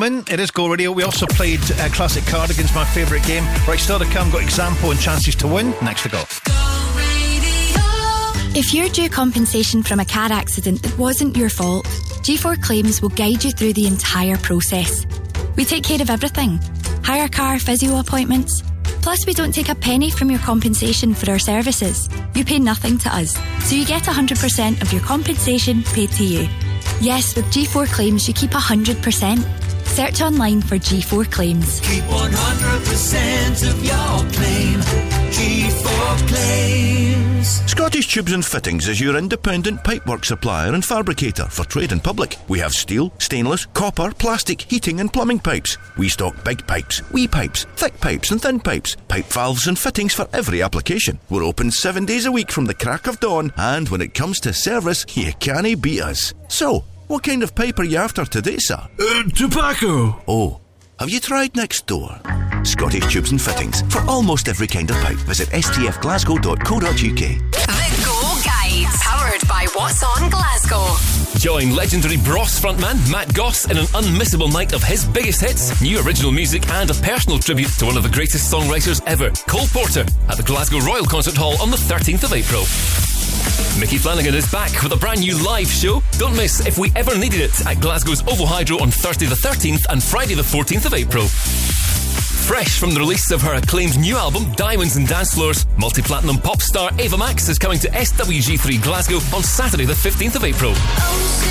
Newman. It is Go Radio. We also played uh, Classic Cardigans, my favourite game. Right, still to come, got Example and Chances to Win. Next to go. If you're due compensation from a car accident that wasn't your fault, G4 Claims will guide you through the entire process. We take care of everything hire car, physio appointments. Plus, we don't take a penny from your compensation for our services. You pay nothing to us, so you get 100% of your compensation paid to you. Yes, with G4 Claims, you keep 100%. Search online for G4 Claims. Keep 100% of your claim. G4 claims. Scottish Tubes and Fittings is your independent pipework supplier and fabricator for trade and public. We have steel, stainless, copper, plastic, heating and plumbing pipes. We stock big pipes, wee pipes, thick pipes and thin pipes, pipe valves and fittings for every application. We're open seven days a week from the crack of dawn, and when it comes to service, you can't beat us. So, what kind of pipe are you after today, sir? Uh, tobacco. Oh, have you tried next door? Scottish Tubes and Fittings. For almost every kind of pipe, visit stfglasgow.co.uk. The Go Guide, powered by What's On Glasgow. Join legendary Bros frontman Matt Goss in an unmissable night of his biggest hits, new original music, and a personal tribute to one of the greatest songwriters ever, Cole Porter, at the Glasgow Royal Concert Hall on the 13th of April. Micky Flanagan is back with a brand new live show. Don't miss If We Ever Needed It at Glasgow's OVO Hydro on Thursday the 13th and Friday the 14th of April. Fresh from the release of her acclaimed new album, Diamonds and Dance Floors, multi platinum pop star Ava Max is coming to SWG3 Glasgow on Saturday, the 15th of April. Oh,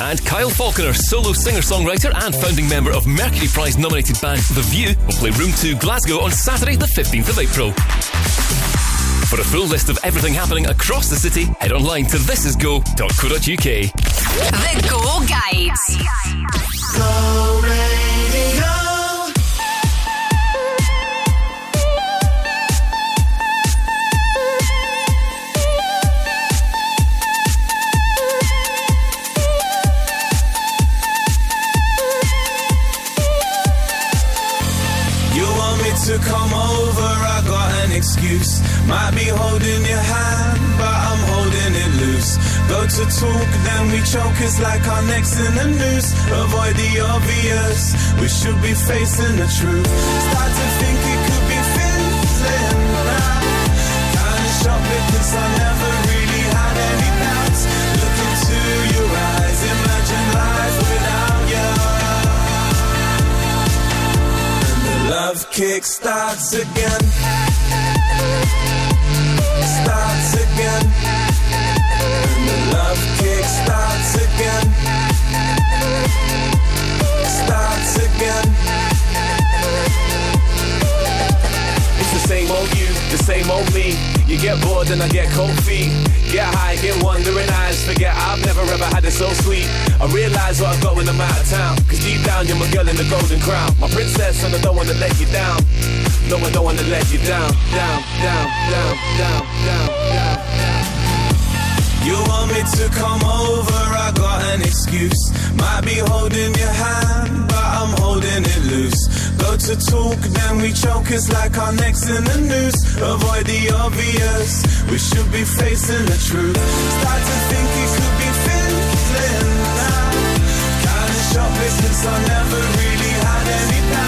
And Kyle Falconer, solo singer songwriter and founding member of Mercury Prize nominated band The View, will play Room 2 Glasgow on Saturday, the 15th of April. For a full list of everything happening across the city, head online to thisisgo.co.uk. The Go Guides. Go excuse. Might be holding your hand, but I'm holding it loose. Go to talk, then we choke, it's like our necks in the noose. Avoid the obvious, we should be facing the truth. Start to think it could be fizzling now. Kinda shocked because I never really had any doubts. Look into your eyes, imagine life without you. And the love kick starts again. Starts again. And the love starts again. Starts again. Old me. You get bored and I get cold feet. Get high, get wandering eyes. Forget I've never ever had it so sweet. I realize what I've got when I'm out of town. Cause deep down you're my girl in the golden crown. My princess and I don't wanna let you down. No, I don't wanna let you. Down, down, down, down, down, down, down. You want me to come over, I got an excuse. Might be holding your hand, but I'm holding it loose. Go to talk, then we choke, it's like our necks in the noose. Avoid the obvious, we should be facing the truth. Start to think it could be fizzling now. Kinda shocked because I never really had any doubts.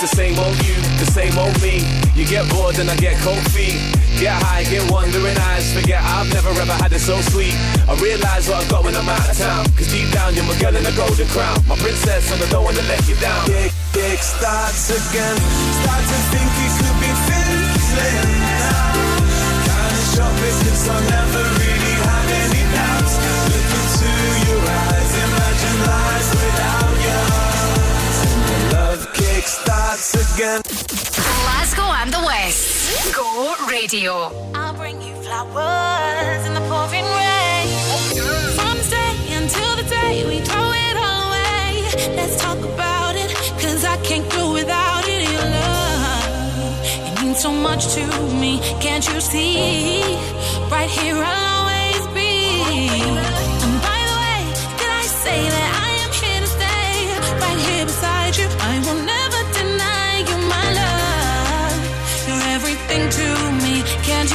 The same old you, the same old me. You get bored and I get cold feet. Get high, get wandering eyes. Forget I've never ever had it so sweet. I realize what I've got when I'm out of town. Cause deep down you're my girl in a golden crown. My princess and I don't wanna let you down. Big, big starts again. Start to think it could be fizzling now. Kinda shocked because I never really starts again. Glasgow and the West. Go Radio. I'll bring you flowers in the pouring rain. From this until the day we throw it away. Let's talk about it, cause I can't go without it. Your love, it means so much to me. Can't you see? Right here, I'll always be. And by the way, did I say that I am here to stay? Right here beside you, I will never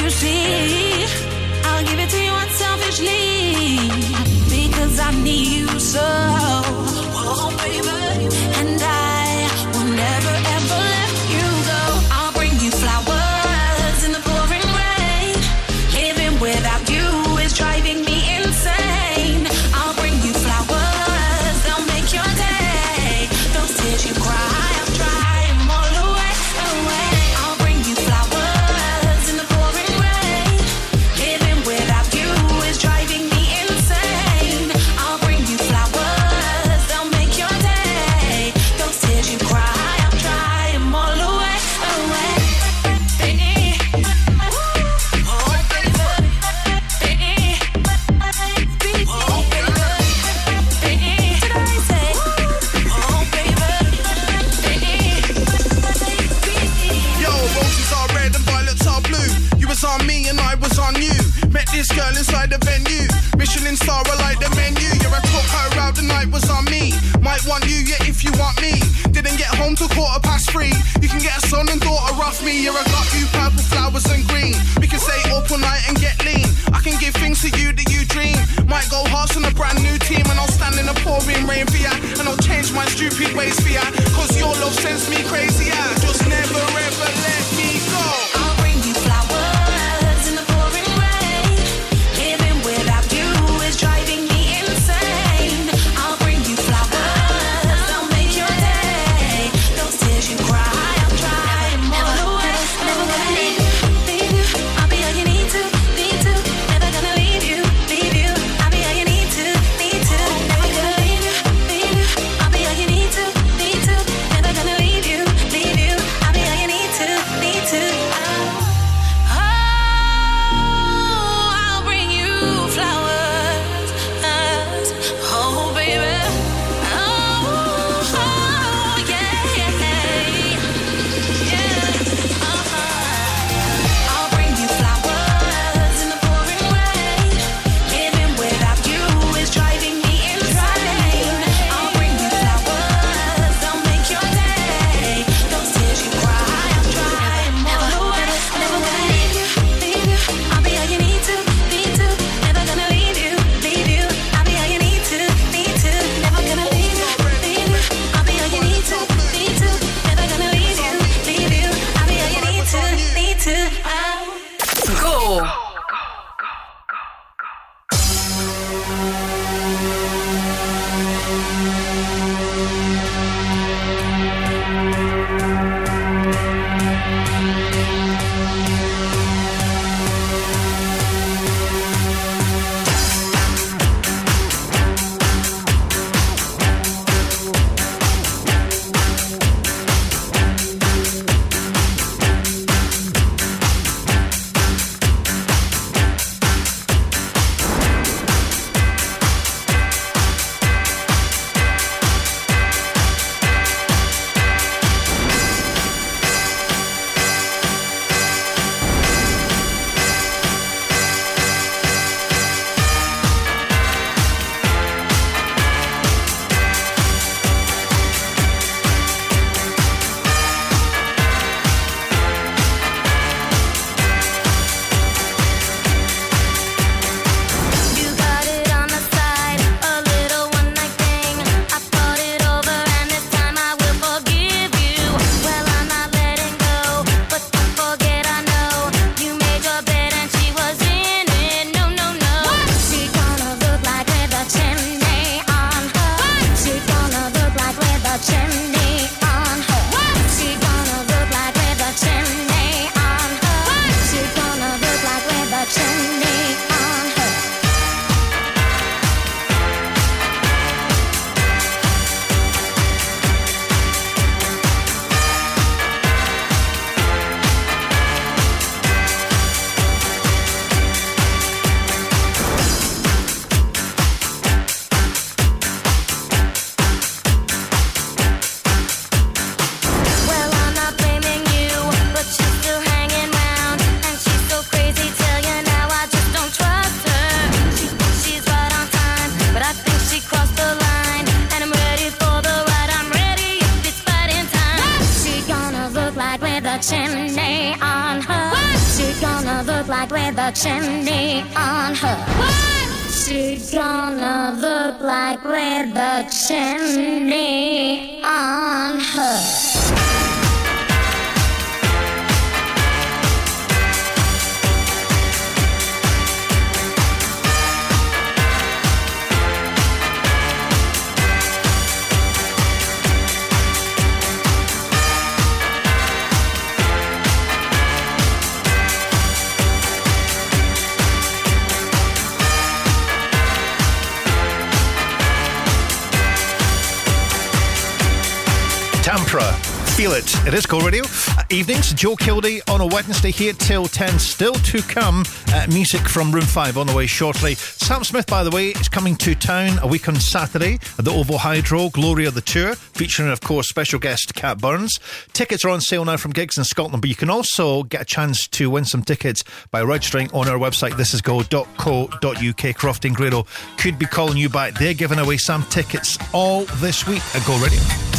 see? I'll give it to you unselfishly because I need you so. Oh, baby, the venue. Michelin star, I like the menu. You're a her out, the night was on me. Might want you, yeah, if you want me. Didn't get home till quarter past three. You can get a son and daughter off me. Yeah, I got you purple flowers and green. We can stay up all night and get lean. I can give things to you that you dream. Might go harsh on a brand new team, and I'll stand in a pouring rain for ya. And I'll change my stupid ways for ya. Cause your love sends me crazy, yeah. Just It is Go Radio. Uh, evenings, Joe Kilday on a Wednesday here till 10. Still to come, uh, music from Room 5 on the way shortly. Sam Smith, by the way, is coming to town a week on Saturday at the OVO Hydro, Gloria the Tour, featuring, of course, special guest Cat Burns. Tickets are on sale now from gigs in Scotland, but you can also get a chance to win some tickets by registering on our website, thisisgo.co.uk. Crofty and Grado could be calling you back. They're giving away some tickets all this week at Go Radio.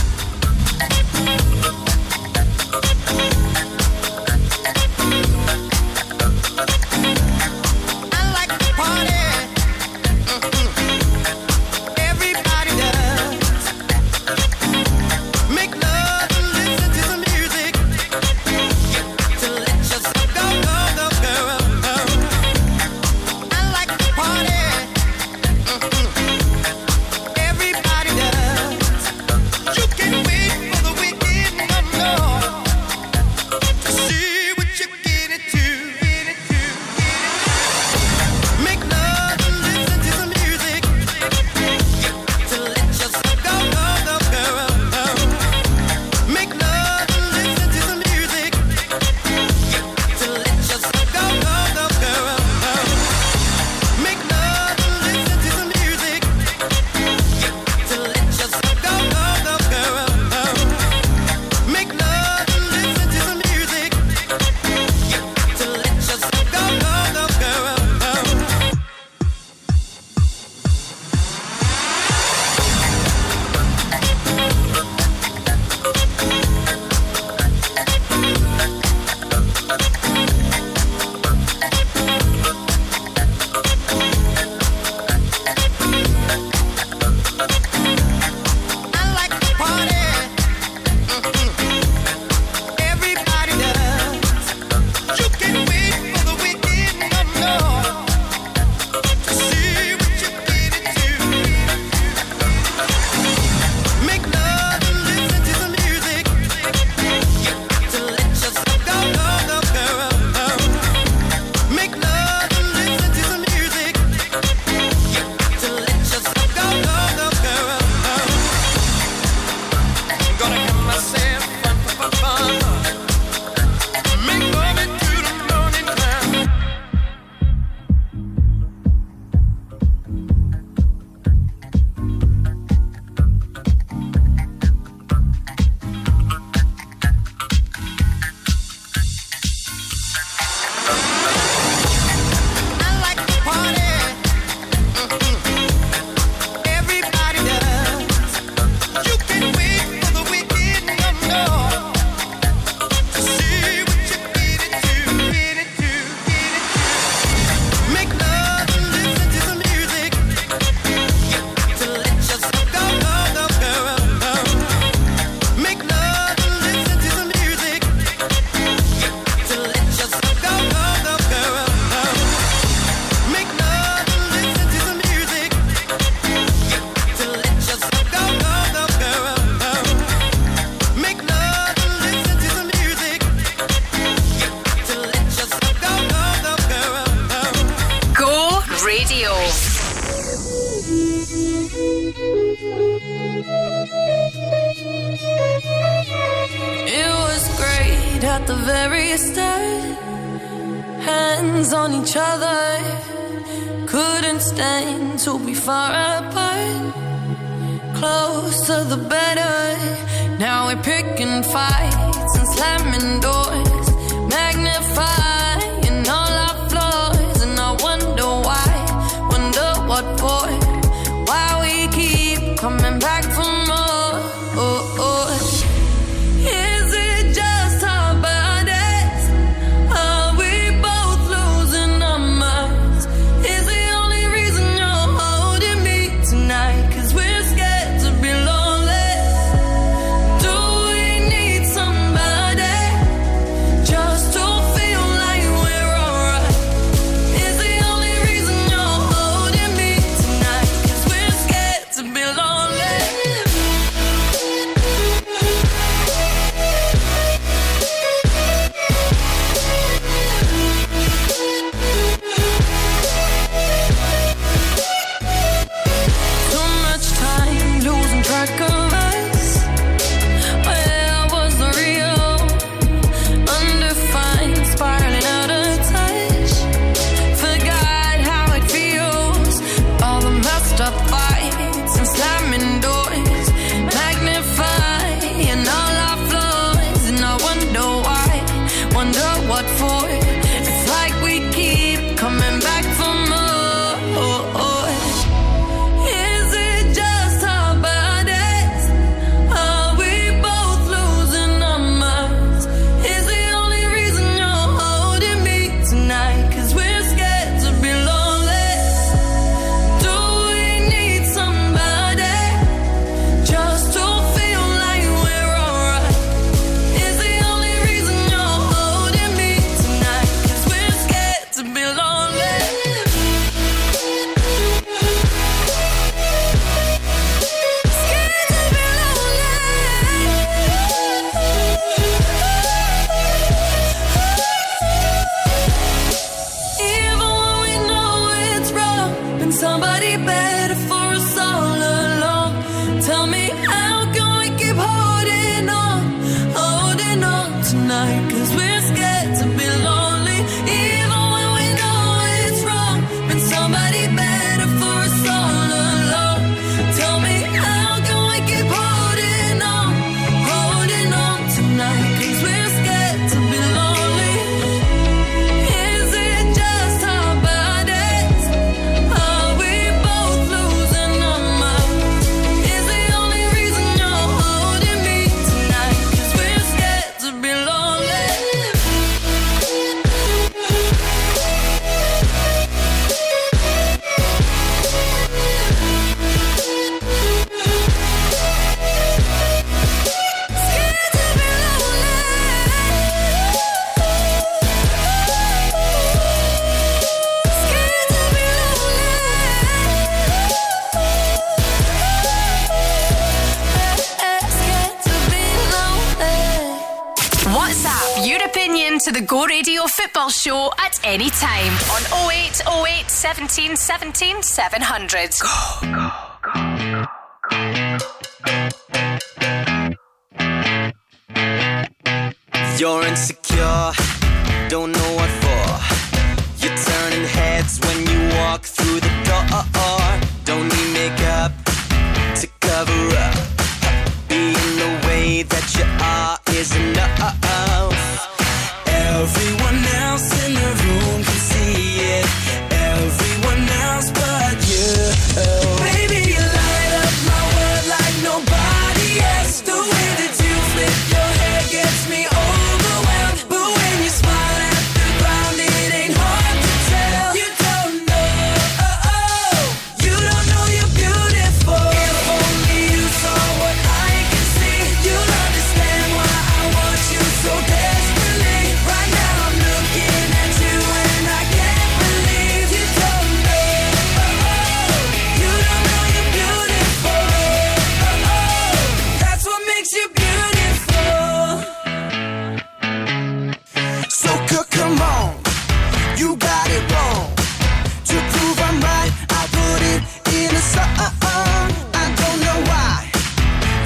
15 17 700.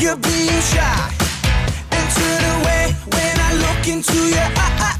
You're being shy and turn away when I look into your eyes.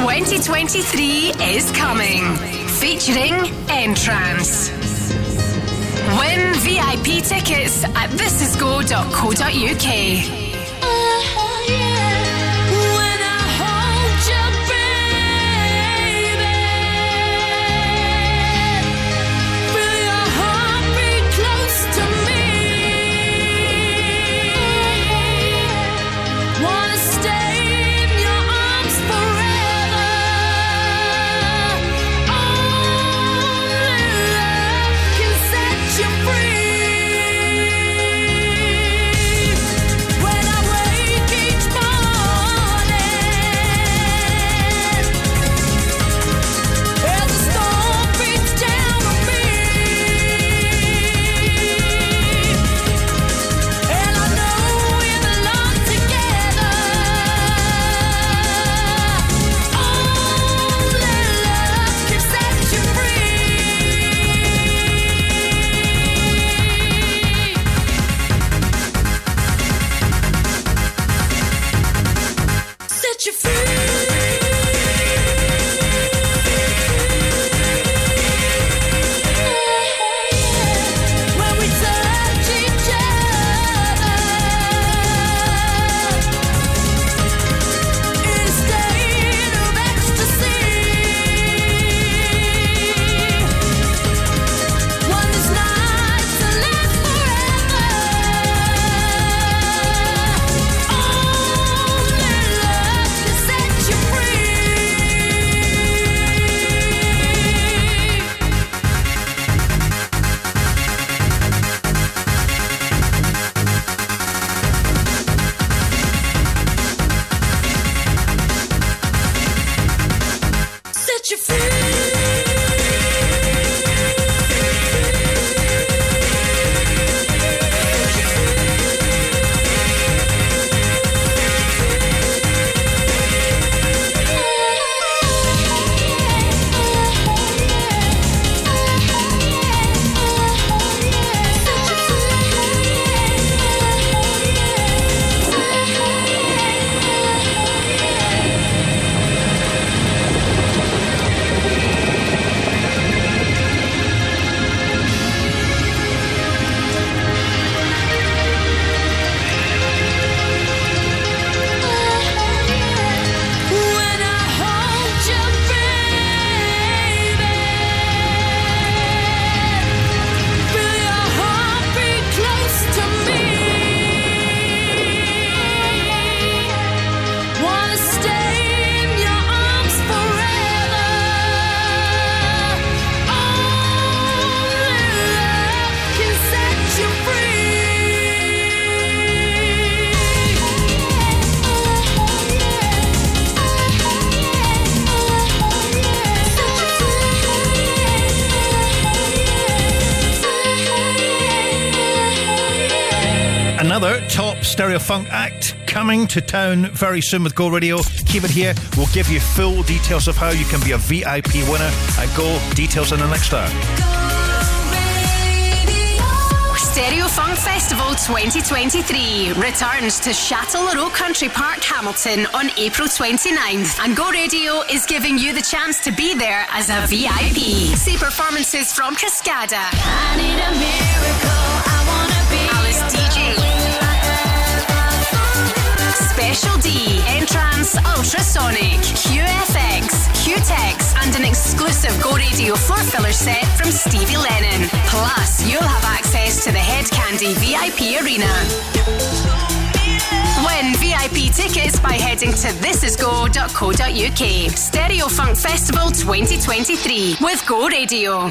2023 is coming, featuring N-Trance. Win VIP tickets at thisisgo.co.uk. Stereo Funk Act coming to town very soon with Go Radio. Keep it here. We'll give you full details of how you can be a VIP winner at Go. Details in the next hour. Stereo Funk Festival 2023 returns to Chatelherault Country Park, Hamilton on April 29th. And Go Radio is giving you the chance to be there as a VIP. See performances from Cascada. I need a miracle. Special D, N-Trance, Ultrasonic, QFX, Qtex, and an exclusive Go Radio floor filler set from Stevie Lennon. Plus, you'll have access to the Hed Kandi VIP Arena. Win VIP tickets by heading to thisisgo.co.uk. Stereo Funk Festival 2023 with Go Radio.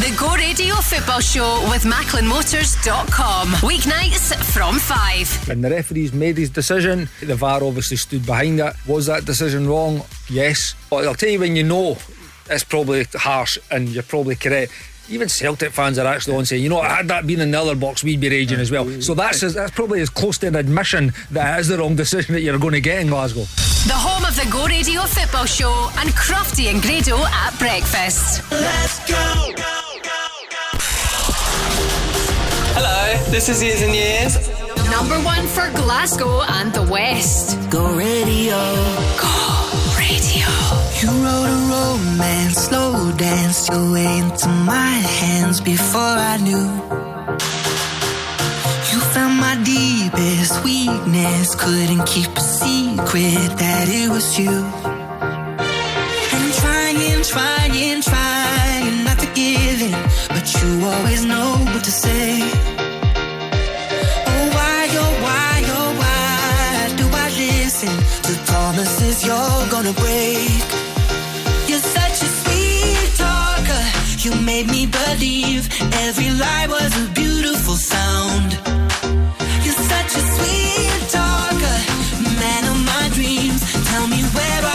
The Go Radio Football Show with MacklinMotors.com. Weeknights from 5. And the referee's made his decision. The VAR obviously stood behind it. Was that decision wrong? Yes. But I'll tell you when you know it's probably harsh and you're probably correct. Even Celtic fans are actually on saying, you know, had that been in the other box, we'd be raging as well. So that's as, that's probably as close to an admission that it is the wrong decision that you're going to get in Glasgow. The home of the Go Radio Football Show and Crofty and Grado at breakfast. Let's go. Hello, this is Years and Years. Number one for Glasgow and the West. Go radio. Go radio. You wrote a romance, slow danced your way into my hands before I knew. You found my deepest weakness, couldn't keep a secret that it was you. And trying, trying, trying you always know what to say. Oh, why, oh, why, oh, why do I listen to promises you're gonna break? You're such a sweet talker. You made me believe every lie was a beautiful sound. You're such a sweet talker, man of my dreams. Tell me where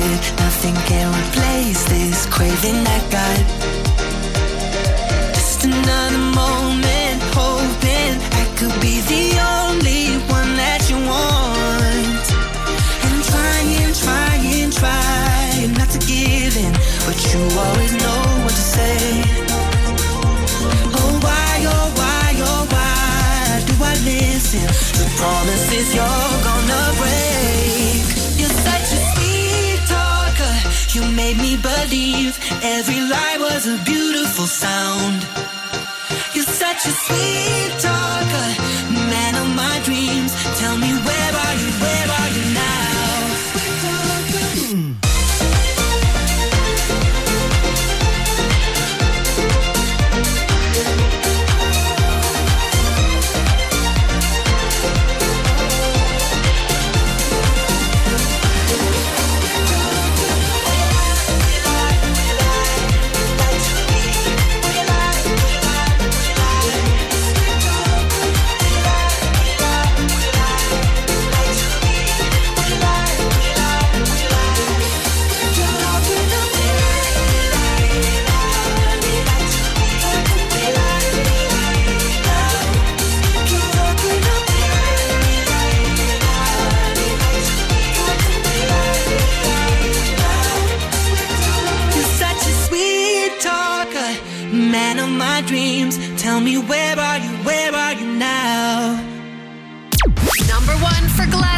it. Nothing can replace this craving I got. Just another moment, hoping I could be the only one that you want. And trying, trying, trying not to give in, but you always know what to say. Oh why, oh why, oh why do I listen to promises you're believe every lie was a beautiful sound. You're such a sweet talker, man of my dreams. Tell me where are you? Where are you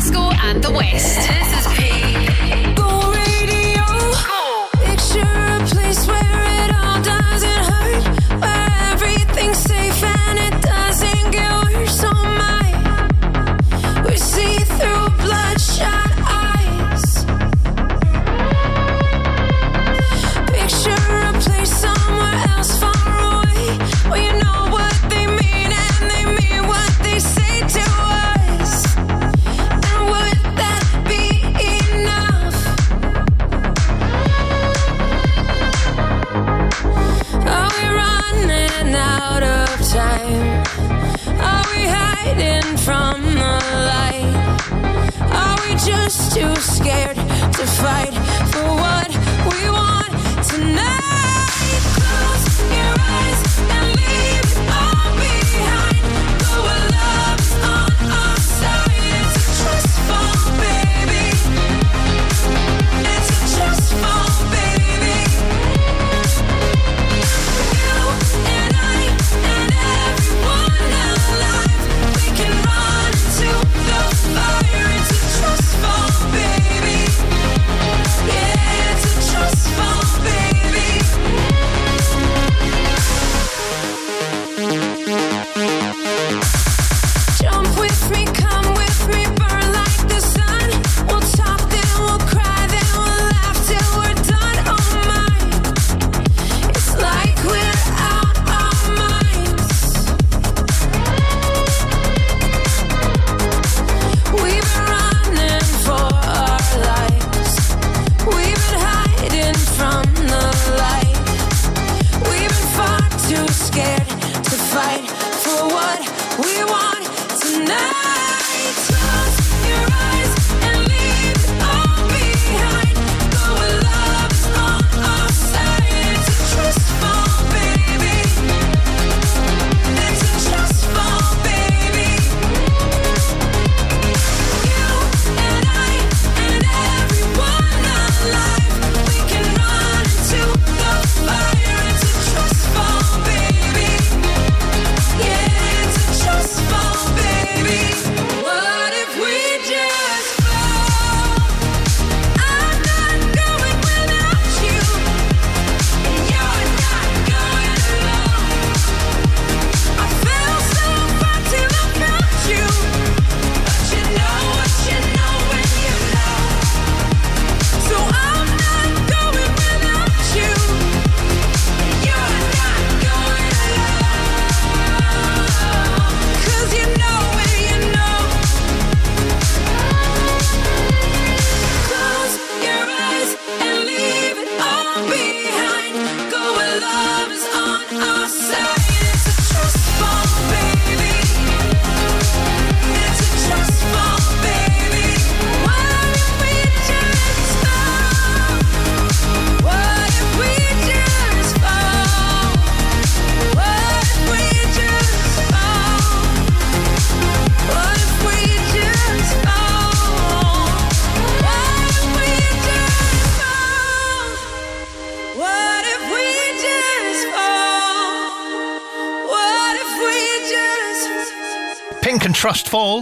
Glasgow and the West.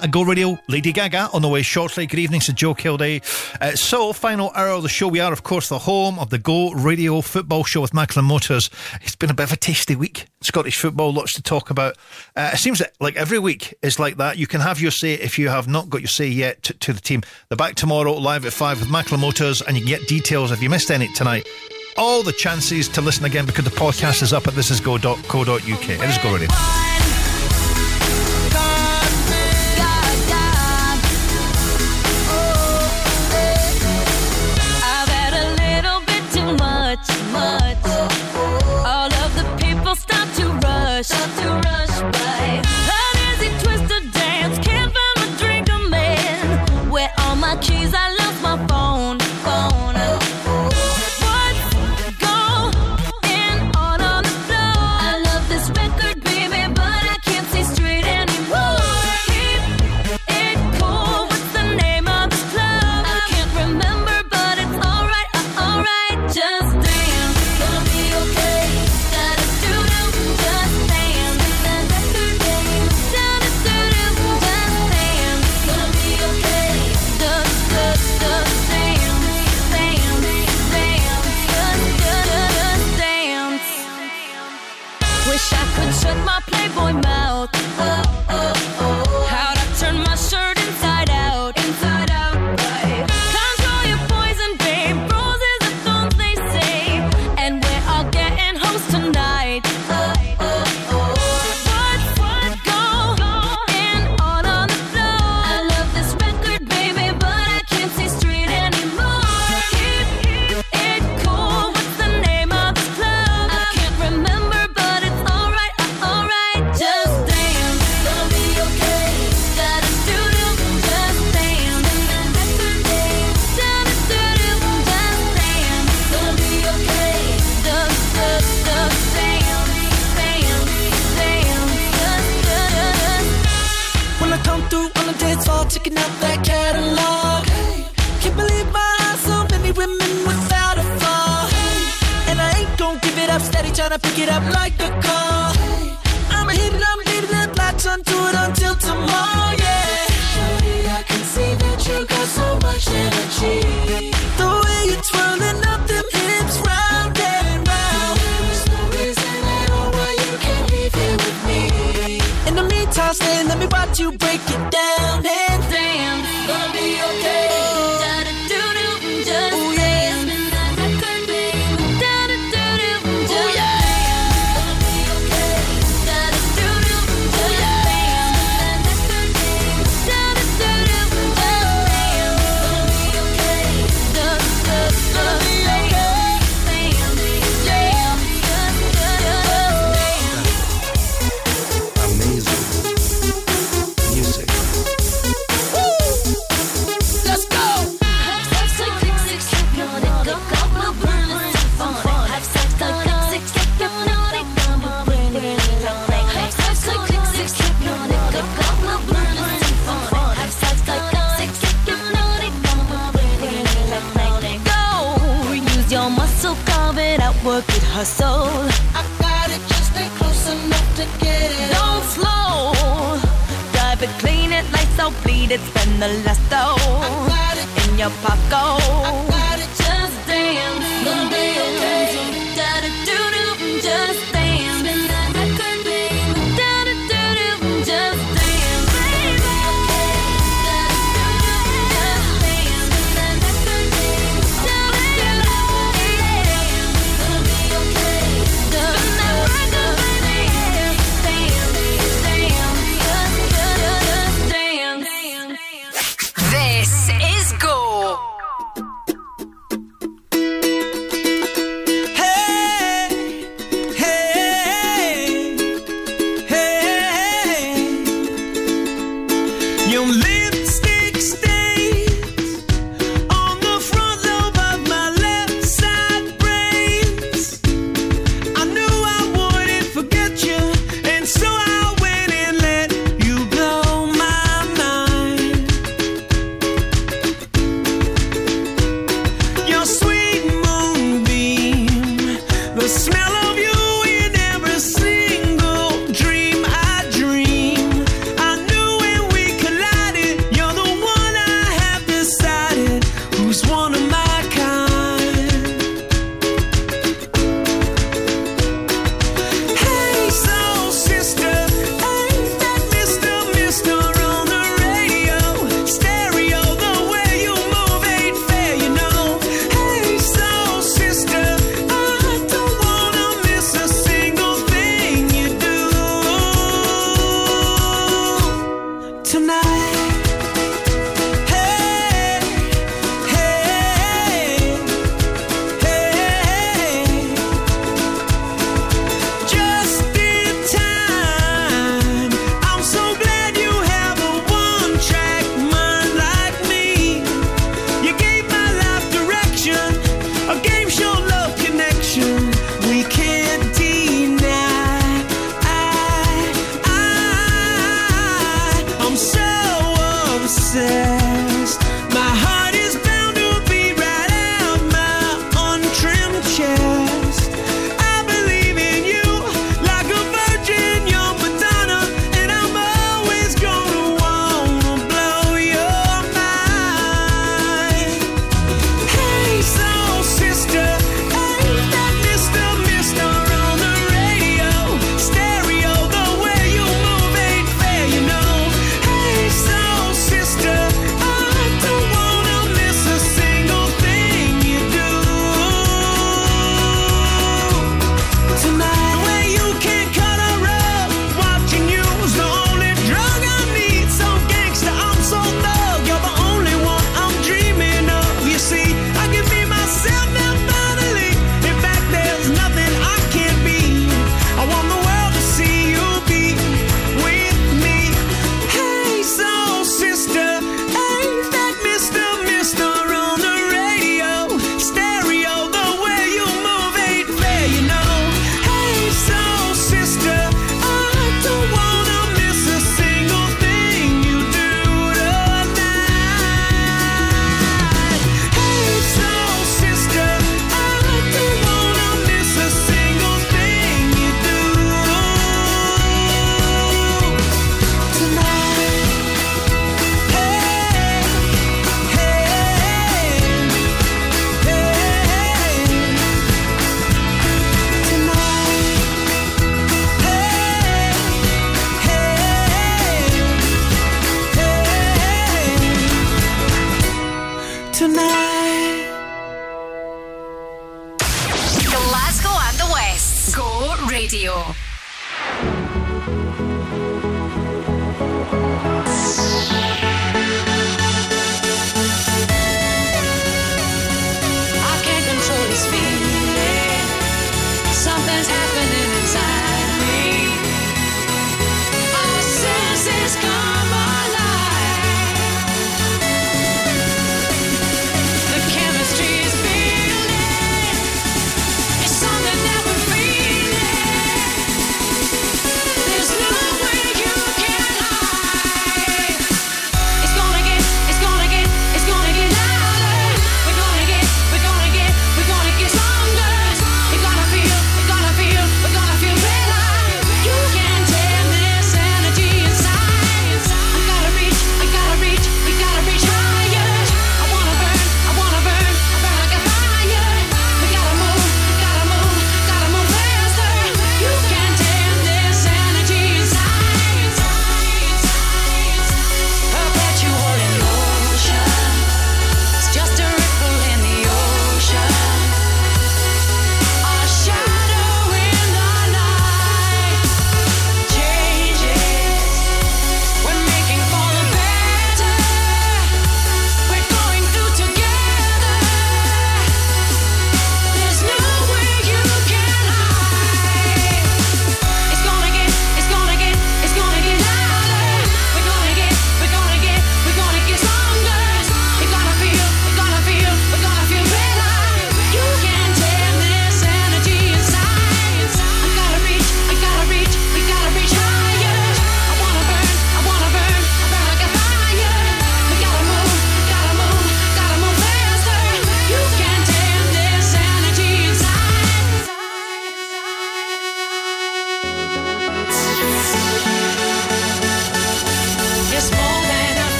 And Go Radio, Lady Gaga on the way shortly. Good evening to Joe Kilday. Uh, so, final hour of the show. We are, of course, the home of the Go Radio football show with Macklin Motors. It's been a bit of a tasty week. Scottish football, lots to talk about. Uh, it seems like every week is like that. You can have your say if you have not got your say yet to, to the team. They're back tomorrow, live at 5 with Macklin Motors, and you can get details if you missed any tonight all the chances to listen again because the podcast is up at thisisgo.co.uk. It is Go Radio.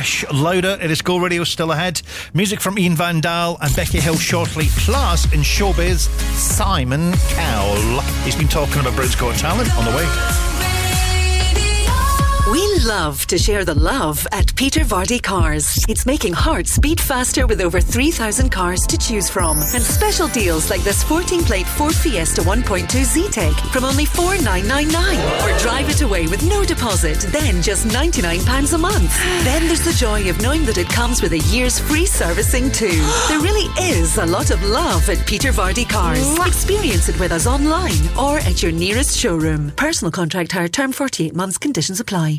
Fresh, louder. It is Go Radio still ahead. Music from Ian Van Dahl and Becky Hill shortly. Plus, in showbiz, Simon Cowell. He's been talking about Britain's Got Talent on the way. We love to share the love at Peter Vardy Cars. It's making hearts beat faster with over 3,000 cars to choose from. And special deals like this 14 plate Ford Fiesta 1.2 Z-Tech from only 4,999. Or drive it away with no deposit, then just £99 a month. Then there's the joy of knowing that it comes with a year's free servicing too. There really is a lot of love at Peter Vardy Cars. Experience it with us online or at your nearest showroom. Personal contract hire term 48 months, conditions apply.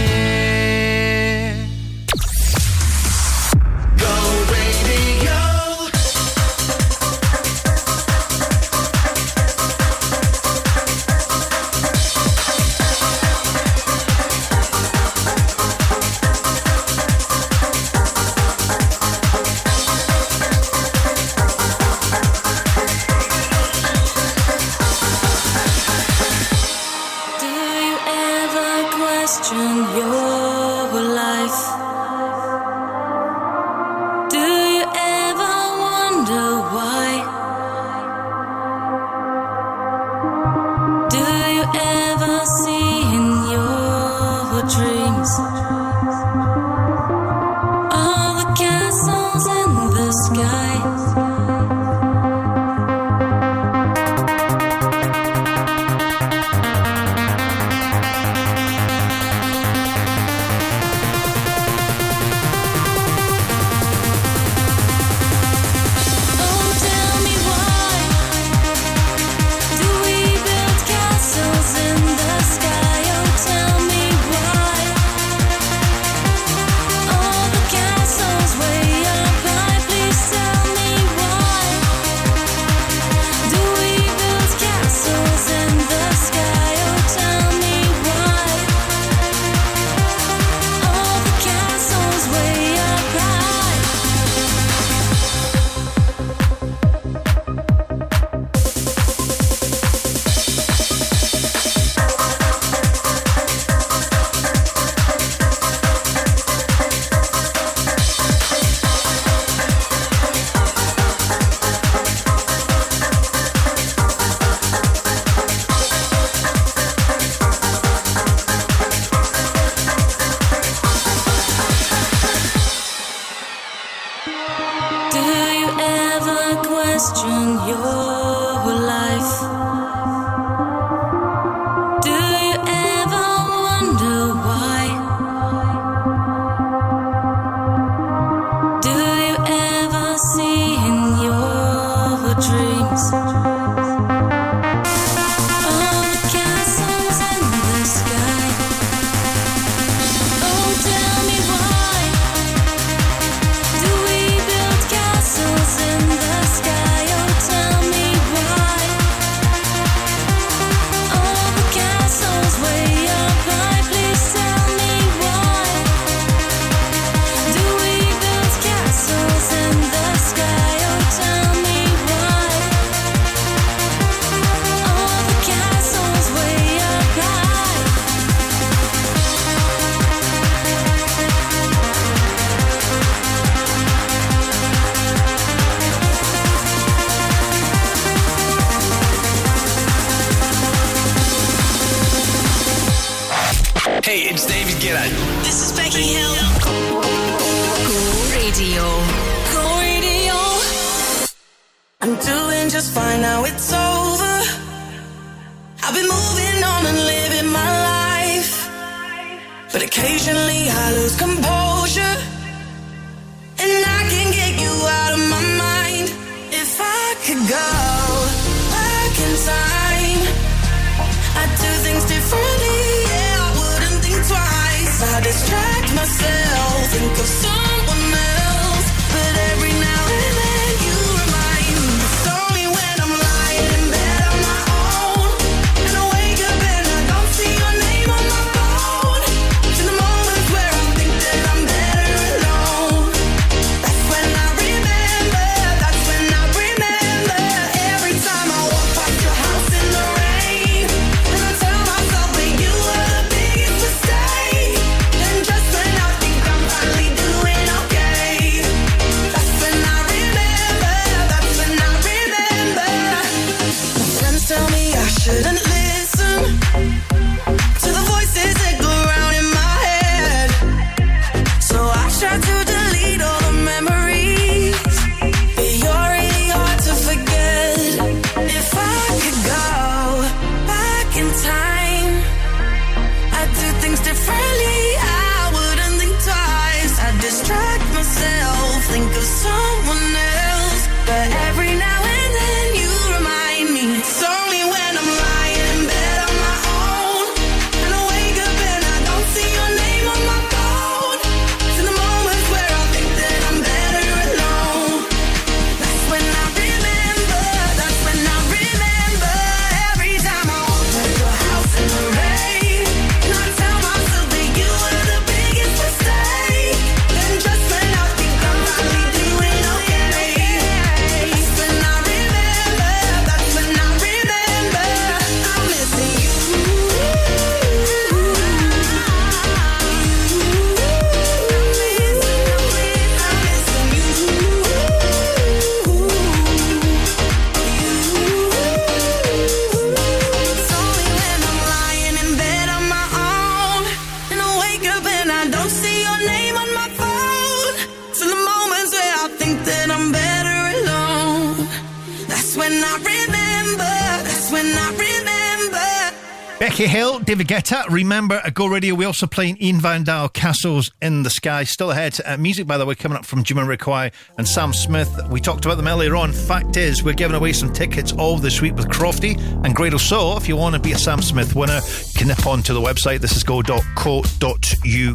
Ta. Remember, uh, Go Radio, We also playing Ian Van Dahl, Castles in the Sky. Still ahead. Uh, music, by the way, coming up from Jim and and Sam Smith. We talked about them earlier on. Fact is, we're giving away some tickets all this week with Crofty and Gradle. So if you want to be a Sam Smith winner, you can nip on to the website. This is go.co.uk. You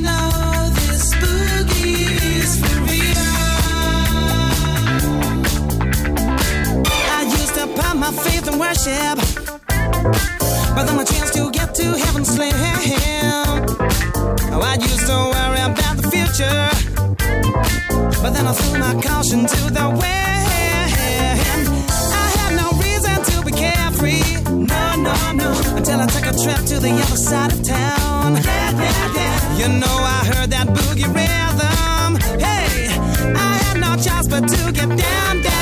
know this boogie is for real. I used to my faith worship but then my chance to get to heaven slim. Oh, I used to worry about the future, but then I threw my caution to the wind. I had no reason to be carefree, no, no, no, until I took a trip to the other side of town. Yeah, yeah, yeah. You know I heard that boogie rhythm. Hey, I had no choice but to get down, down.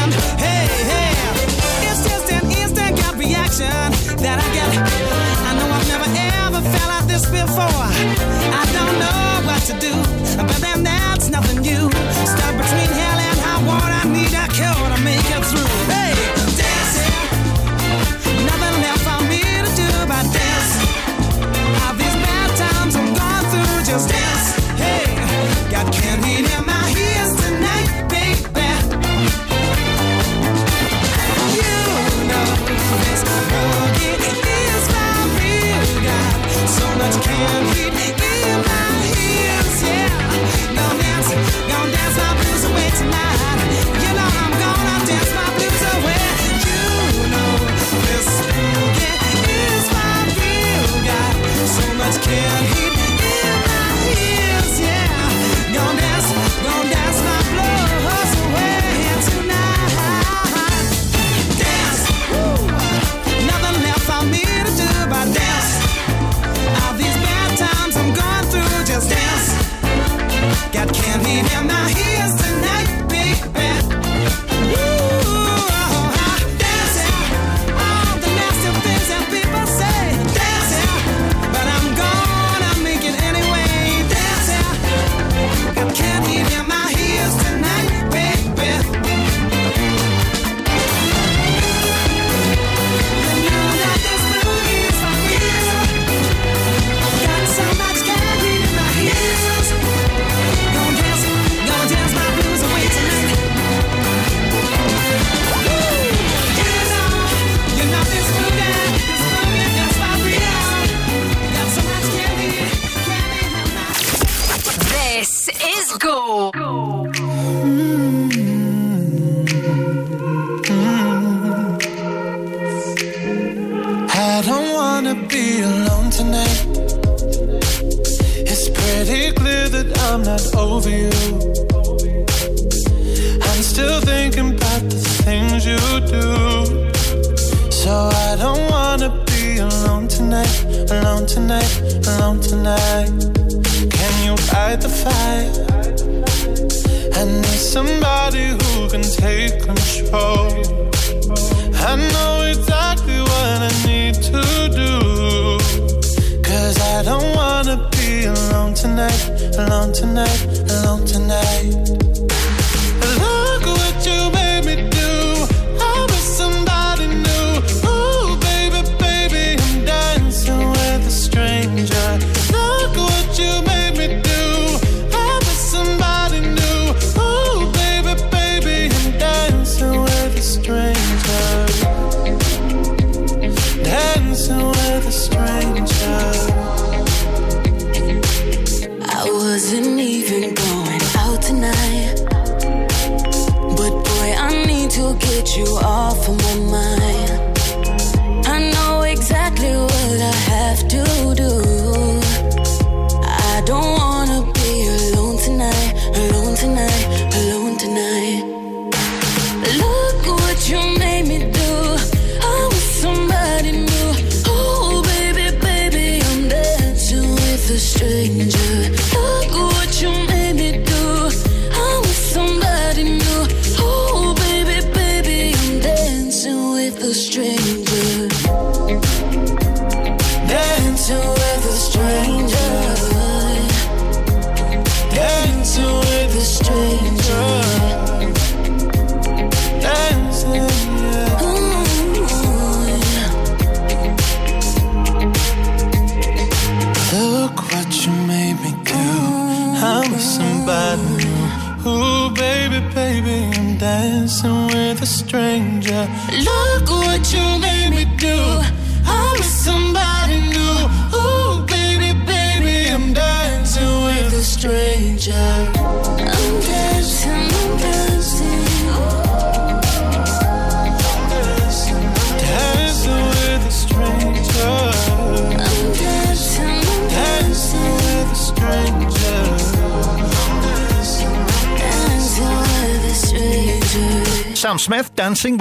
just been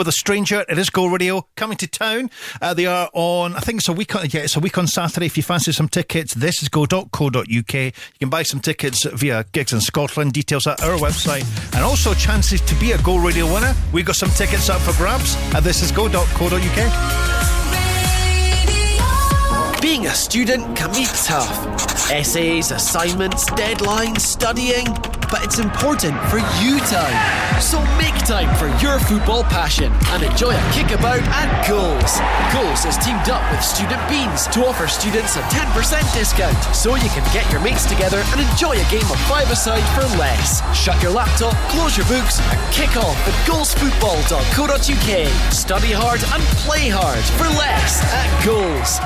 with a stranger. It is Go Radio coming to town. Uh, they are on. I think it's a week. On, yeah, it's a week on Saturday. If you fancy some tickets, this is go.co.uk. You can buy some tickets via Gigs in Scotland. Details at our website, and also chances to be a Go Radio winner. We've got some tickets up for grabs. At this is go.co.uk. Being a student can be tough. Essays, assignments, deadlines, studying. But it's important for you time. So make time for your football passion and enjoy a kickabout at Goals. Goals has teamed up with Student Beans to offer students a 10% discount so you can get your mates together and enjoy a game of five-a-side for less. Shut your laptop, close your books and kick off at goalsfootball.co.uk. Study hard and play hard for less at Goals.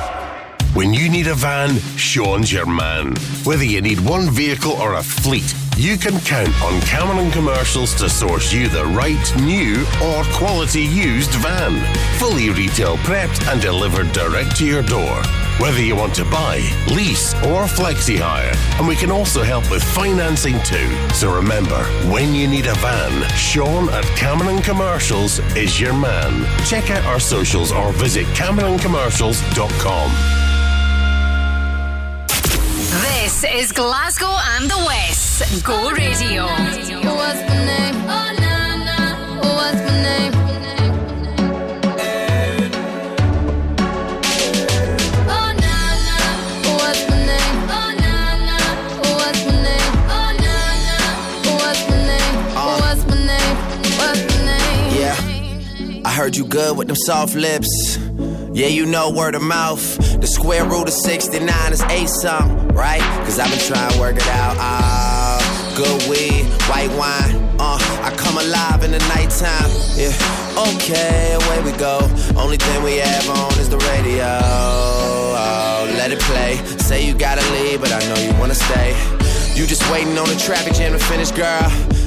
When you need a van, Sean's your man. Whether you need one vehicle or a fleet, you can count on Cameron Commercials to source you the right new or quality used van. Fully retail prepped and delivered direct to your door. Whether you want to buy, lease, or flexi hire, and we can also help with financing too. So remember, when you need a van, Sean at Cameron Commercials is your man. Check out our socials or visit CameronCommercials.com. This is Glasgow and the West. Go Radio. What's my name? Oh, na, na. What's my name? Oh, na, na. What's my name? Oh, na, na. What's my name? Oh, na, na. What's my uh. name? What's my name? What's my name? Yeah. I heard you good with them soft lips. Yeah, you know word of mouth. The square root of 69 is eight something, right? Cause I've been trying to work it out. Ah, good weed, white wine. Uh, I come alive in the nighttime. Yeah, okay, away we go. Only thing we have on is the radio. Oh, let it play. Say you gotta leave, but I know you wanna stay. You just waiting on the traffic jam to finish, girl.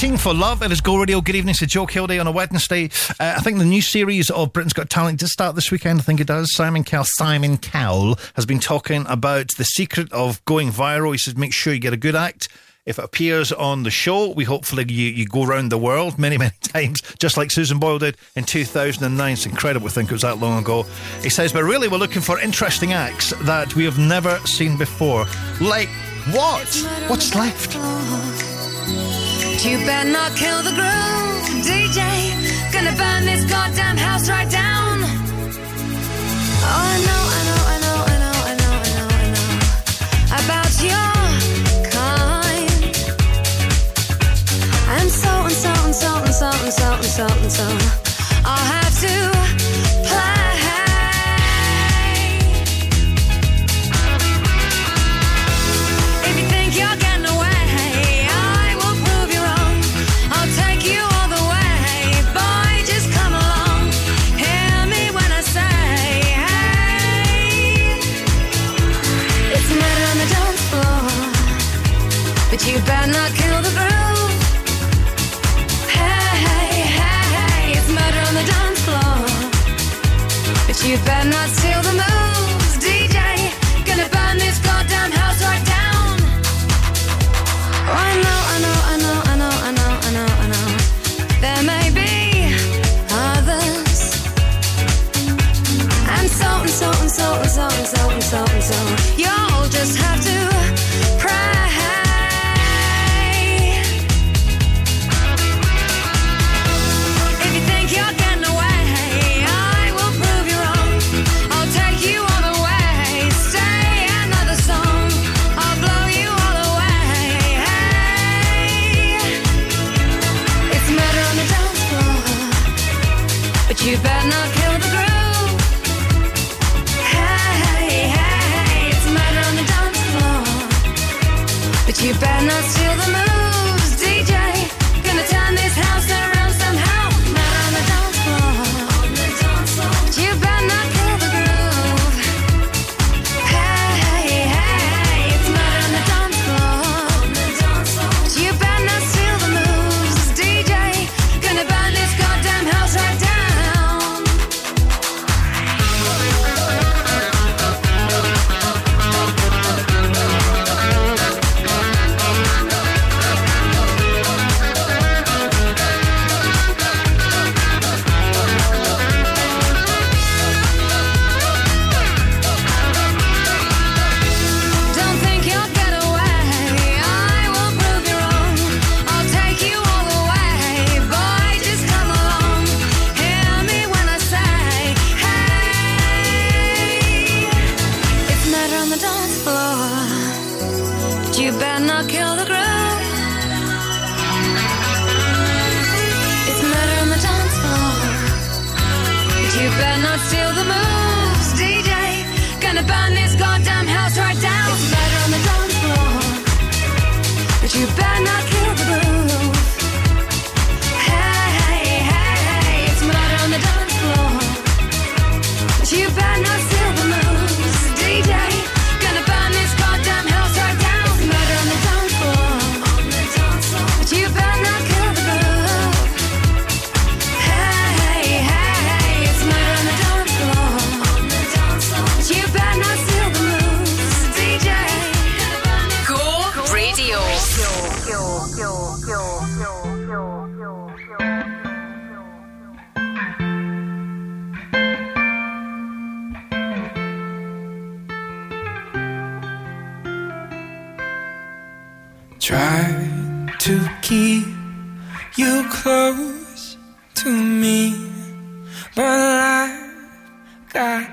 for love. It is Go Radio. Good evening to Joe Kilday on a Wednesday. Uh, I think the new series of Britain's Got Talent does start this weekend. I think it does. Simon Cowell, Simon Cowell has been talking about the secret of going viral. He says, make sure you get a good act. If it appears on the show, we hopefully you, you go around the world many, many [laughs] times, just like Susan Boyle did in 2009. It's incredible to think it was that long ago. He says, but really, we're looking for interesting acts that we have never seen before. Like what? What's left? You better not kill the groove, DJ. Gonna burn this goddamn house right down. Oh, I know, I know, I know, I know, I know, I know, I know about your kind. And so and so and so and so and so and so and so. I'll have to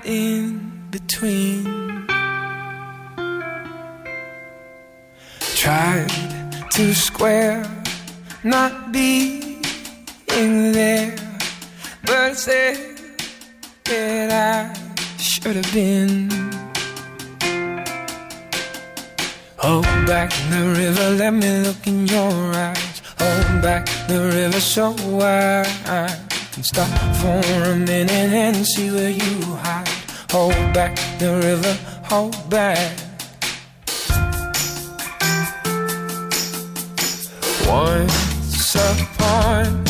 in between. Tried to square, not being there, but said that I should have been. Hold back the river, let me look in your eyes. Hold back the river so I can stop for a minute and see where you hide. Hold back the river, hold back. Once upon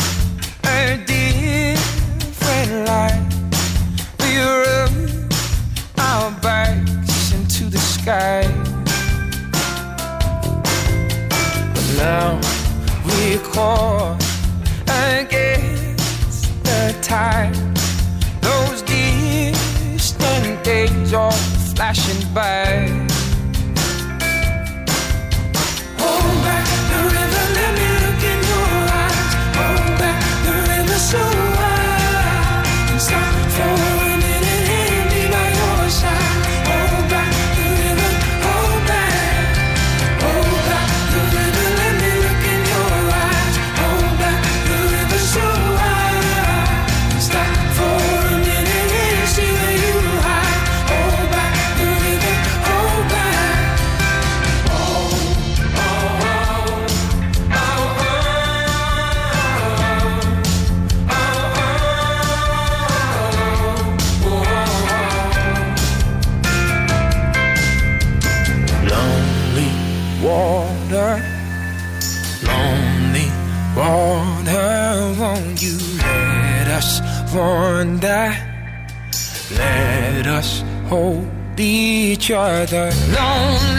a different life, we rubbed our backs into the sky. But now we call against the tide days are flashing by. hold each other lonely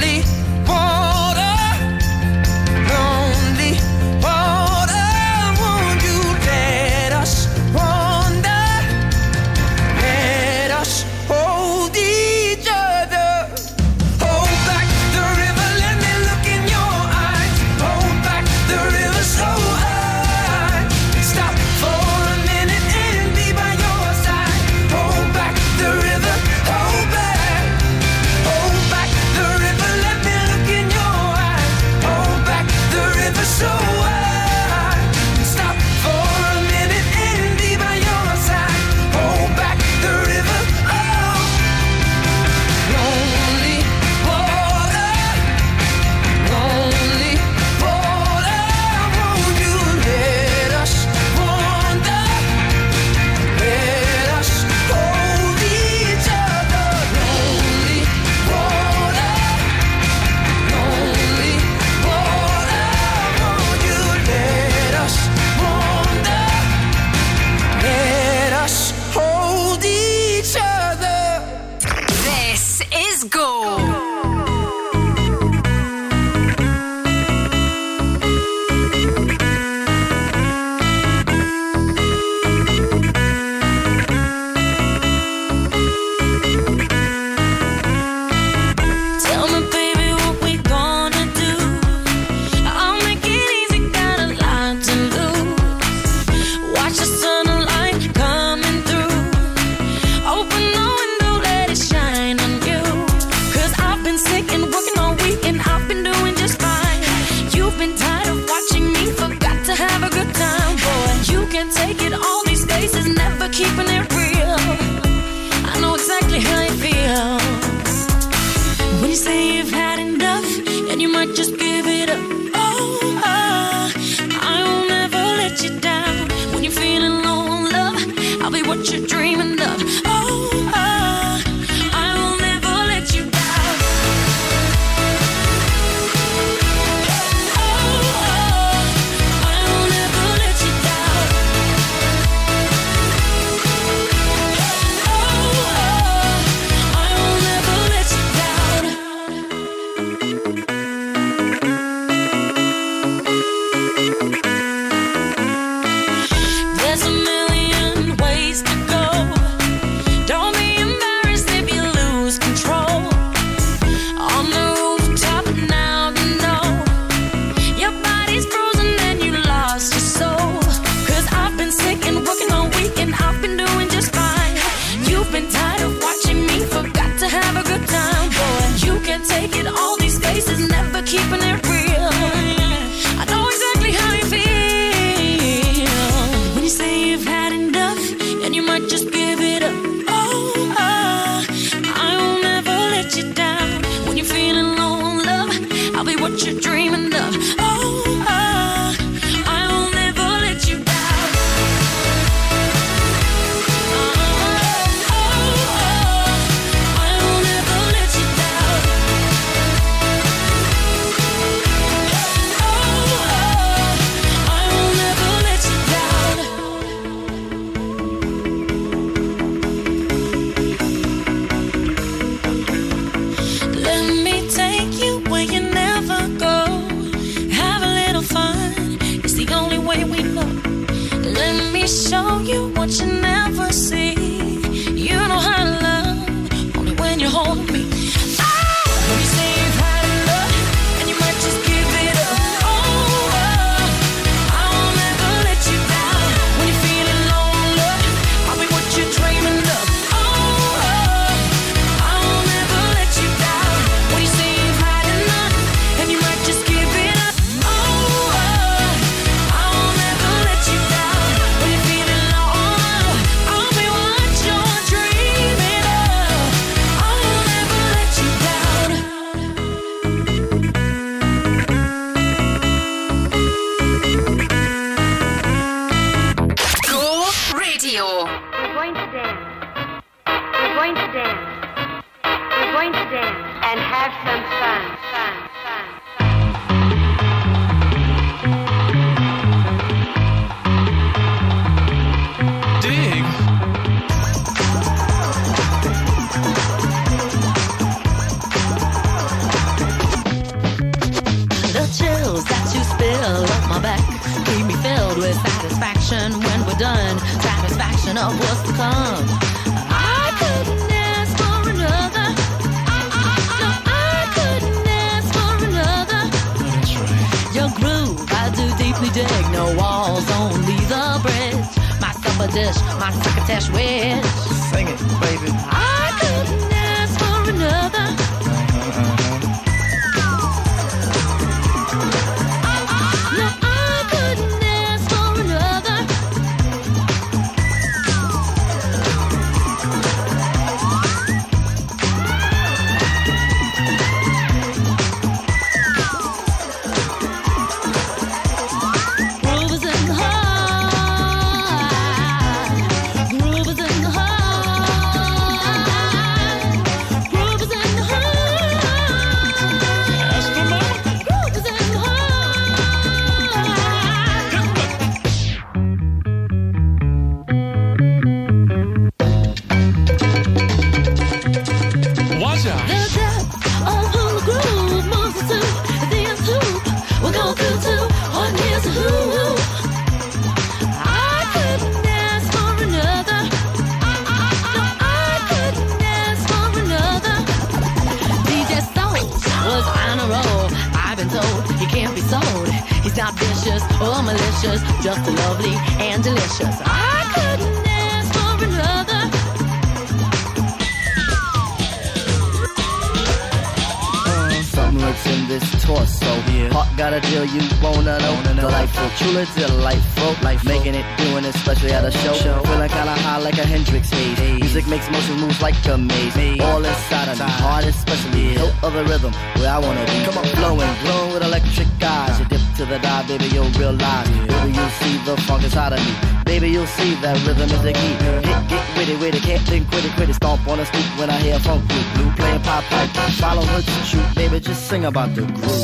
about the groove.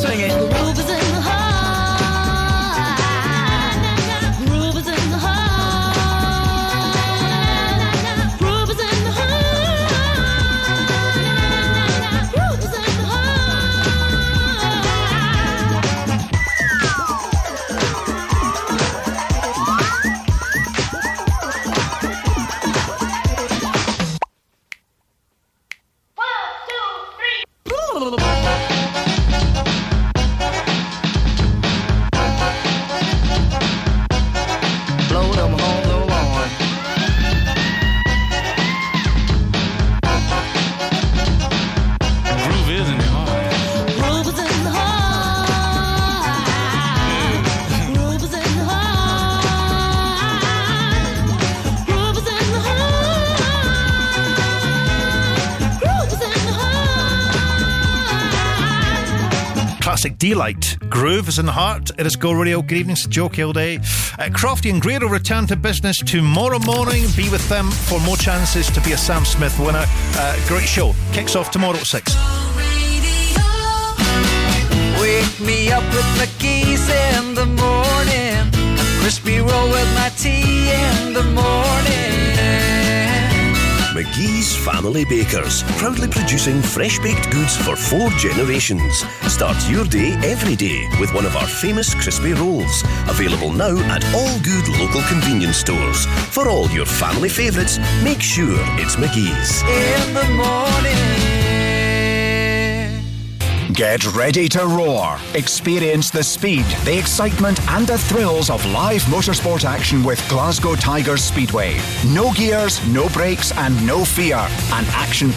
In and Heart. It is Go Radio. Good evening to Joe Kilday. Uh, Crofty and Greer will return to business tomorrow morning. Be with them for more chances to be a Sam Smith winner. Uh, great show. Kicks off tomorrow at 6. Wake me up with my keys in the morning. A crispy roll with my tea McGhee's Family Bakers, proudly producing fresh baked goods for four generations. Start your day every day with one of our famous crispy rolls, available now at all good local convenience stores. For all your family favourites, make sure it's McGhee's. In the morning. Get ready to roar. Experience the speed, the excitement, and the thrills of live motorsport action with Glasgow Tigers Speedway. No gears, no brakes, and no fear. An action